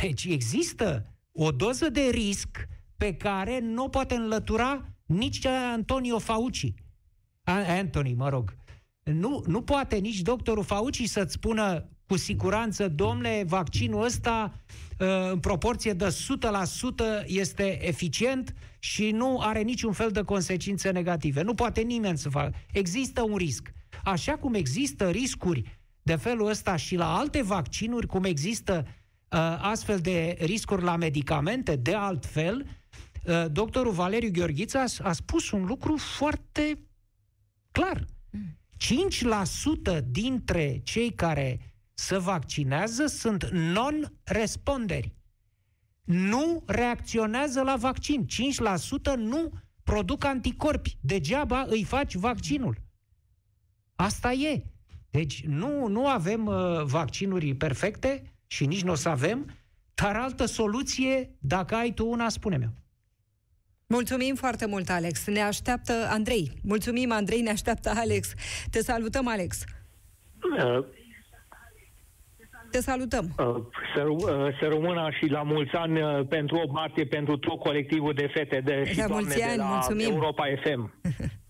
Deci există o doză de risc pe care nu poate înlătura nici Antonio Fauci. Anthony, mă rog. Nu, nu poate nici doctorul Fauci să-ți spună cu siguranță, domnule, vaccinul ăsta ă, în proporție de 100% este eficient și nu are niciun fel de consecințe negative. Nu poate nimeni să facă. Există un risc. Așa cum există riscuri de felul ăsta și la alte vaccinuri, cum există Uh, astfel de riscuri la medicamente, de altfel, uh, doctorul Valeriu Gheorghiță a, spus un lucru foarte clar. 5% dintre cei care se vaccinează sunt non-responderi. Nu reacționează la vaccin. 5% nu produc anticorpi. Degeaba îi faci vaccinul. Asta e. Deci nu, nu avem uh, vaccinuri perfecte, și nici nu o să avem, dar altă soluție, dacă ai tu una, spune-mi. Mulțumim foarte mult, Alex. Ne așteaptă Andrei. Mulțumim, Andrei, ne așteaptă Alex. Te salutăm, Alex. Uh. Te salutăm. Uh, să, uh, să rămână și la mulți ani uh, pentru 8 martie pentru tot colectivul de fete de și la mulți ani, de la mulțumim. Europa FM.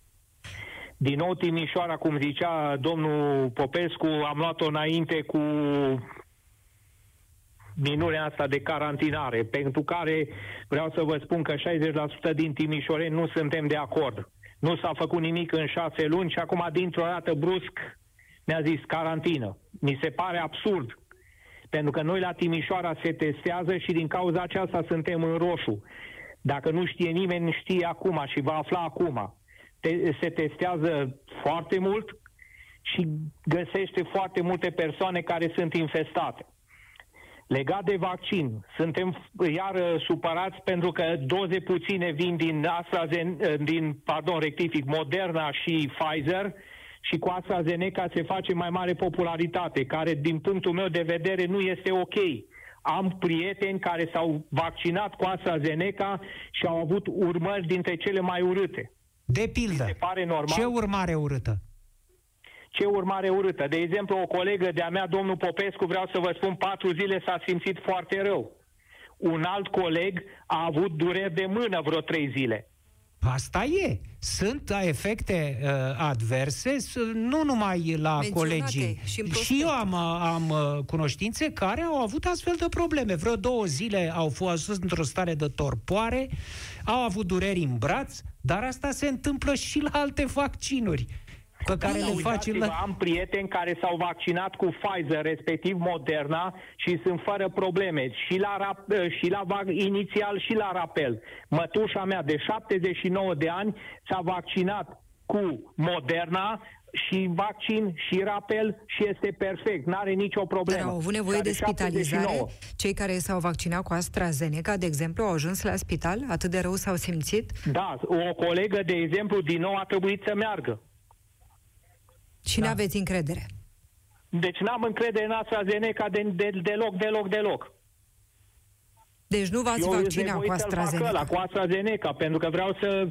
Din nou Timișoara, cum zicea domnul Popescu, am luat-o înainte cu minunea asta de carantinare, pentru care vreau să vă spun că 60% din timișoreni nu suntem de acord. Nu s-a făcut nimic în șase luni și acum dintr-o dată brusc ne-a zis carantină. Mi se pare absurd, pentru că noi la Timișoara se testează și din cauza aceasta suntem în roșu. Dacă nu știe nimeni, știe acum și va afla acum. Te- se testează foarte mult și găsește foarte multe persoane care sunt infestate. Legat de vaccin, suntem iar uh, supărați pentru că doze puține vin din AstraZeneca, uh, din, pardon, rectific, Moderna și Pfizer și cu AstraZeneca se face mai mare popularitate, care din punctul meu de vedere nu este ok. Am prieteni care s-au vaccinat cu AstraZeneca și au avut urmări dintre cele mai urâte. De pildă, se pare normal? ce urmare urâtă? ce urmare urâtă. De exemplu, o colegă de-a mea, domnul Popescu, vreau să vă spun, patru zile s-a simțit foarte rău. Un alt coleg a avut dureri de mână vreo trei zile. Asta e. Sunt efecte uh, adverse, nu numai la Menționate colegii. Și, și eu am, am uh, cunoștințe care au avut astfel de probleme. Vreo două zile au fost într-o stare de torpoare, au avut dureri în braț, dar asta se întâmplă și la alte vaccinuri pe care le face la... Am prieteni care s-au vaccinat cu Pfizer, respectiv Moderna, și sunt fără probleme. Și la, rap, și la inițial și la rapel. Mătușa mea de 79 de ani s-a vaccinat cu Moderna și vaccin și rapel și este perfect, nu are nicio problemă. Dar au avut nevoie Care de spitalizare? 79. Cei care s-au vaccinat cu AstraZeneca, de exemplu, au ajuns la spital? Atât de rău s-au simțit? Da, o colegă, de exemplu, din nou a trebuit să meargă. Și da. n-aveți încredere. Deci n-am încredere în AstraZeneca de, de, deloc, deloc, deloc. Deci nu v-ați Eu vaccinat voi cu să-l fac AstraZeneca? ăla, cu AstraZeneca, pentru că vreau să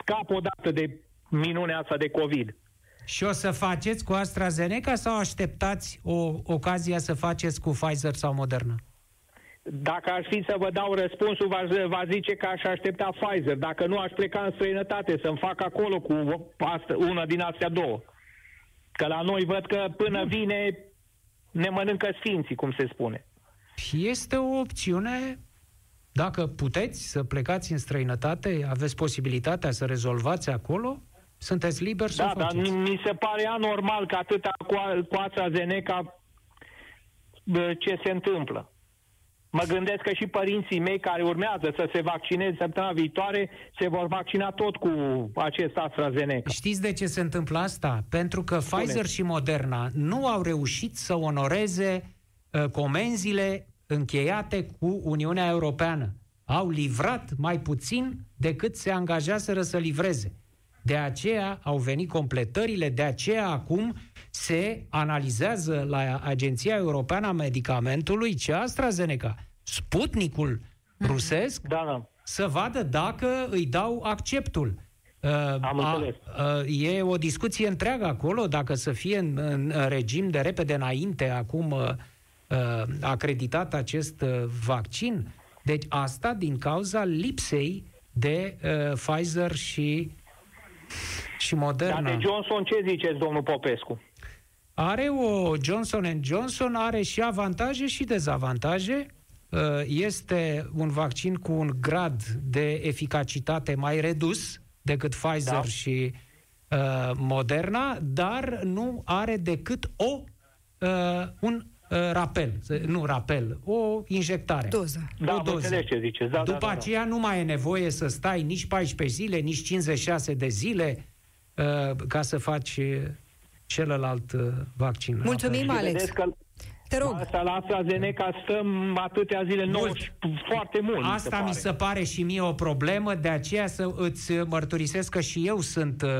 scap odată de minunea asta de COVID. Și o să faceți cu AstraZeneca sau așteptați o ocazia să faceți cu Pfizer sau Moderna? Dacă aș fi să vă dau răspunsul, v-aș, va zice că aș aștepta Pfizer. Dacă nu, aș pleca în străinătate să-mi fac acolo cu asta, una din astea două. Că la noi văd că până vine ne mănâncă sfinții, cum se spune. Este o opțiune, dacă puteți să plecați în străinătate, aveți posibilitatea să rezolvați acolo, sunteți liberi să Da, o dar faceți. mi, mi se pare anormal că atâta cu, a- cu AstraZeneca bă, ce se întâmplă. Mă gândesc că și părinții mei care urmează să se vaccineze săptămâna viitoare se vor vaccina tot cu acest AstraZeneca. Știți de ce se întâmplă asta? Pentru că Pfizer și Moderna nu au reușit să onoreze uh, comenzile încheiate cu Uniunea Europeană. Au livrat mai puțin decât se angajaseră să livreze. De aceea au venit completările, de aceea acum se analizează la Agenția Europeană a Medicamentului ce AstraZeneca, Sputnicul rusesc, Da, da. să vadă dacă îi dau acceptul. Uh, Am înțeles. uh, e o discuție întreagă acolo, dacă să fie în, în, în regim de repede înainte, acum uh, uh, acreditat acest uh, vaccin. Deci asta din cauza lipsei de uh, Pfizer și, și Dar Moderna. de Johnson ce ziceți, domnul Popescu? Are o Johnson Johnson, are și avantaje și dezavantaje. Uh, Este un vaccin cu un grad de eficacitate mai redus decât Pfizer Da. și uh, Moderna, dar nu are decât o uh, un uh, rapel, nu rapel, o injectare. Doză. Da, o am doză. înțeles ce ziceți. Da, După da, da, da. aceea nu mai e nevoie să stai nici 14 zile, nici 56 de zile uh, ca să faci uh, celălalt uh, vaccin. Mulțumim, Și Alex. vedeți că Te rog. Asta la AstraZeneca stăm atâtea zile, Mult. 90, foarte mult. Asta mi se pare și mie o problemă, de aceea să îți mărturisesc că și eu sunt, uh,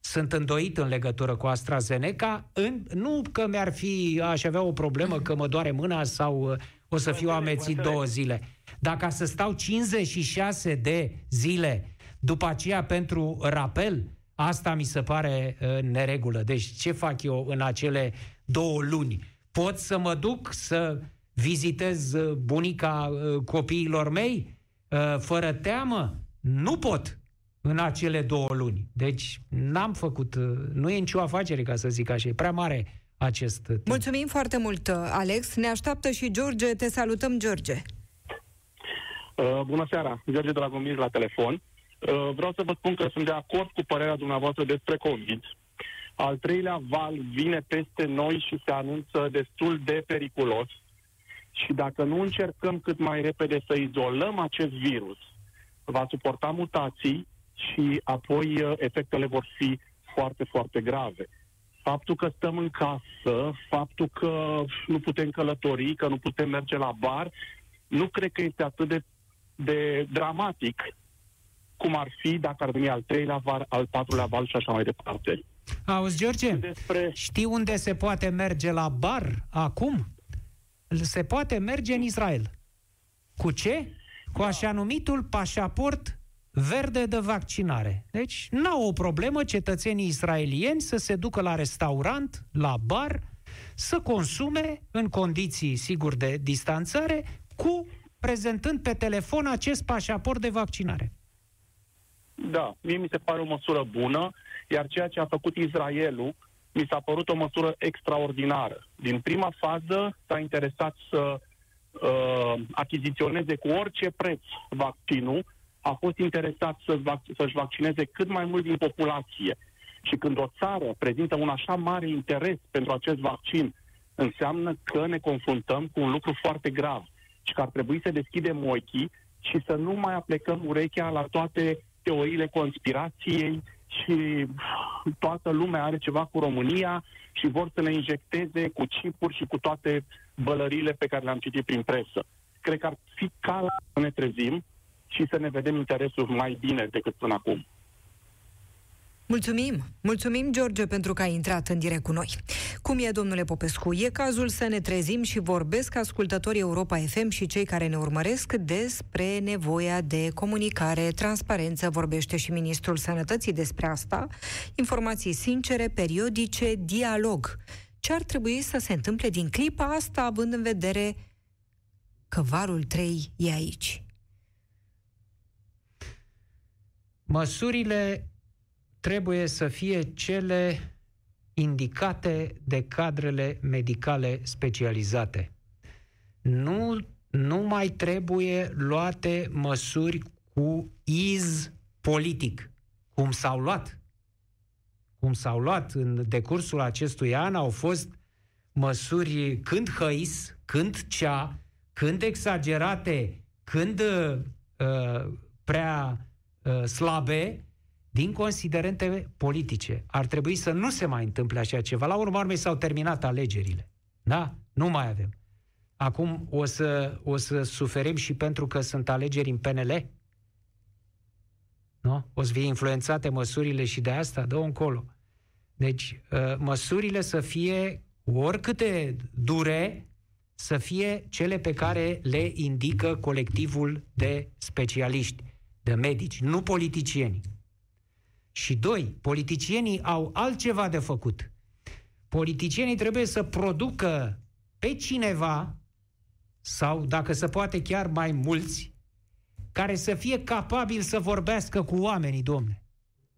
sunt îndoit în legătură cu AstraZeneca. În, nu că mi-ar fi, aș avea o problemă că mă doare mâna sau uh, o să fiu amețit două zile. Dacă să stau 56 de zile după aceea pentru rapel, asta mi se pare uh, neregulă. Deci ce fac eu în acele două luni? Pot să mă duc să vizitez uh, bunica uh, copiilor mei uh, fără teamă? Nu pot în acele două luni. Deci n-am făcut, uh, nu e nicio afacere, ca să zic așa, e prea mare acest timp. Mulțumim foarte mult, Alex. Ne așteaptă și George. Te salutăm, George. Uh, bună seara, George Dragomir la telefon. Uh, vreau să vă spun că sunt de acord cu părerea dumneavoastră despre COVID. Al treilea val vine peste noi și se anunță destul de periculos. Și dacă nu încercăm cât mai repede să izolăm acest virus, va suporta mutații și apoi uh, efectele vor fi foarte, foarte grave. Faptul că stăm în casă, faptul că nu putem călători, că nu putem merge la bar, nu cred că este atât de, de dramatic cum ar fi dacă ar veni al treilea val, al patrulea val și așa mai departe. Auzi, George, Despre... știi unde se poate merge la bar acum? Se poate merge în Israel. Cu ce? Cu așa numitul pașaport verde de vaccinare. Deci n-au o problemă cetățenii israelieni să se ducă la restaurant, la bar, să consume în condiții, sigur, de distanțare, cu prezentând pe telefon acest pașaport de vaccinare. Da, mie mi se pare o măsură bună, iar ceea ce a făcut Israelul mi s-a părut o măsură extraordinară. Din prima fază s-a interesat să uh, achiziționeze cu orice preț vaccinul, a fost interesat să vac- să-și vaccineze cât mai mult din populație. Și când o țară prezintă un așa mare interes pentru acest vaccin, înseamnă că ne confruntăm cu un lucru foarte grav și că ar trebui să deschidem ochii și să nu mai aplecăm urechea la toate teoriile conspirației și toată lumea are ceva cu România și vor să ne injecteze cu chipuri și cu toate bălările pe care le-am citit prin presă. Cred că ar fi ca să ne trezim și să ne vedem interesul mai bine decât până acum. Mulțumim! Mulțumim, George, pentru că ai intrat în direct cu noi. Cum e, domnule Popescu? E cazul să ne trezim și vorbesc ascultătorii Europa FM și cei care ne urmăresc despre nevoia de comunicare, transparență, vorbește și Ministrul Sănătății despre asta, informații sincere, periodice, dialog. Ce ar trebui să se întâmple din clipa asta, având în vedere că varul 3 e aici? Măsurile trebuie să fie cele indicate de cadrele medicale specializate. Nu, nu mai trebuie luate măsuri cu iz politic, cum s-au luat. Cum s-au luat în decursul acestui an, au fost măsuri când hăis, când cea, când exagerate, când uh, prea uh, slabe, din considerente politice. Ar trebui să nu se mai întâmple așa ceva. La urmă urmei s-au terminat alegerile. Da? Nu mai avem. Acum o să, o să suferim și pentru că sunt alegeri în PNL? Nu? O să fie influențate măsurile și de asta? Dă încolo. Deci, uh, măsurile să fie oricâte dure, să fie cele pe care le indică colectivul de specialiști, de medici, nu politicieni. Și doi, politicienii au altceva de făcut. Politicienii trebuie să producă pe cineva, sau dacă se poate chiar mai mulți, care să fie capabil să vorbească cu oamenii, domne.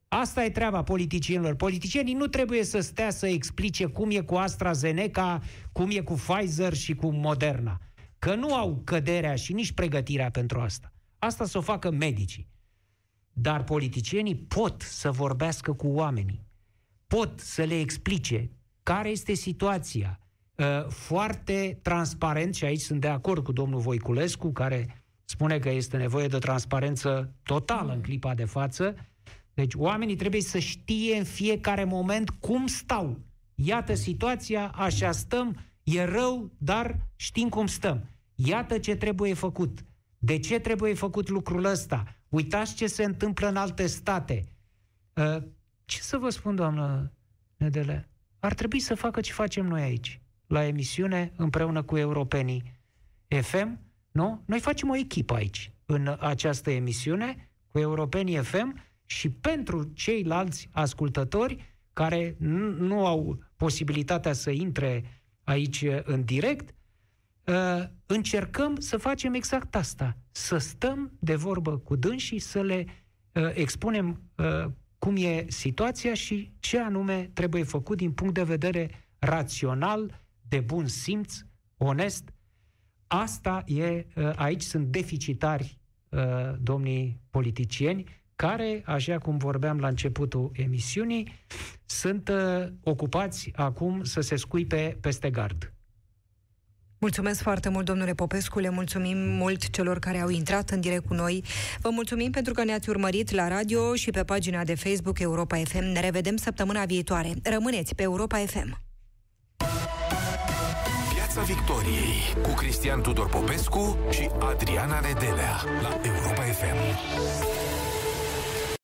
Asta e treaba politicienilor. Politicienii nu trebuie să stea să explice cum e cu AstraZeneca, cum e cu Pfizer și cu Moderna. Că nu au căderea și nici pregătirea pentru asta. Asta să o facă medicii. Dar politicienii pot să vorbească cu oamenii, pot să le explice care este situația, uh, foarte transparent, și aici sunt de acord cu domnul Voiculescu, care spune că este nevoie de transparență totală în clipa de față. Deci oamenii trebuie să știe în fiecare moment cum stau. Iată situația, așa stăm, e rău, dar știm cum stăm. Iată ce trebuie făcut. De ce trebuie făcut lucrul ăsta? Uitați ce se întâmplă în alte state. Uh, ce să vă spun, doamnă Nedele? Ar trebui să facă ce facem noi aici, la emisiune, împreună cu europenii. FM, nu? Noi facem o echipă aici, în această emisiune, cu europenii FM și pentru ceilalți ascultători care nu au posibilitatea să intre aici în direct, uh, încercăm să facem exact asta. Să stăm de vorbă cu dânsii, să le uh, expunem uh, cum e situația și ce anume trebuie făcut din punct de vedere rațional, de bun simț, onest. Asta e, uh, aici sunt deficitari uh, domnii politicieni, care, așa cum vorbeam la începutul emisiunii, sunt uh, ocupați acum să se scuipe peste gard. Mulțumesc foarte mult, domnule Popescu, le mulțumim mult celor care au intrat în direct cu noi. Vă mulțumim pentru că ne-ați urmărit la radio și pe pagina de Facebook Europa FM. Ne revedem săptămâna viitoare. Rămâneți pe Europa FM. Piața Victoriei cu Cristian Tudor Popescu și Adriana Nedelea la Europa FM.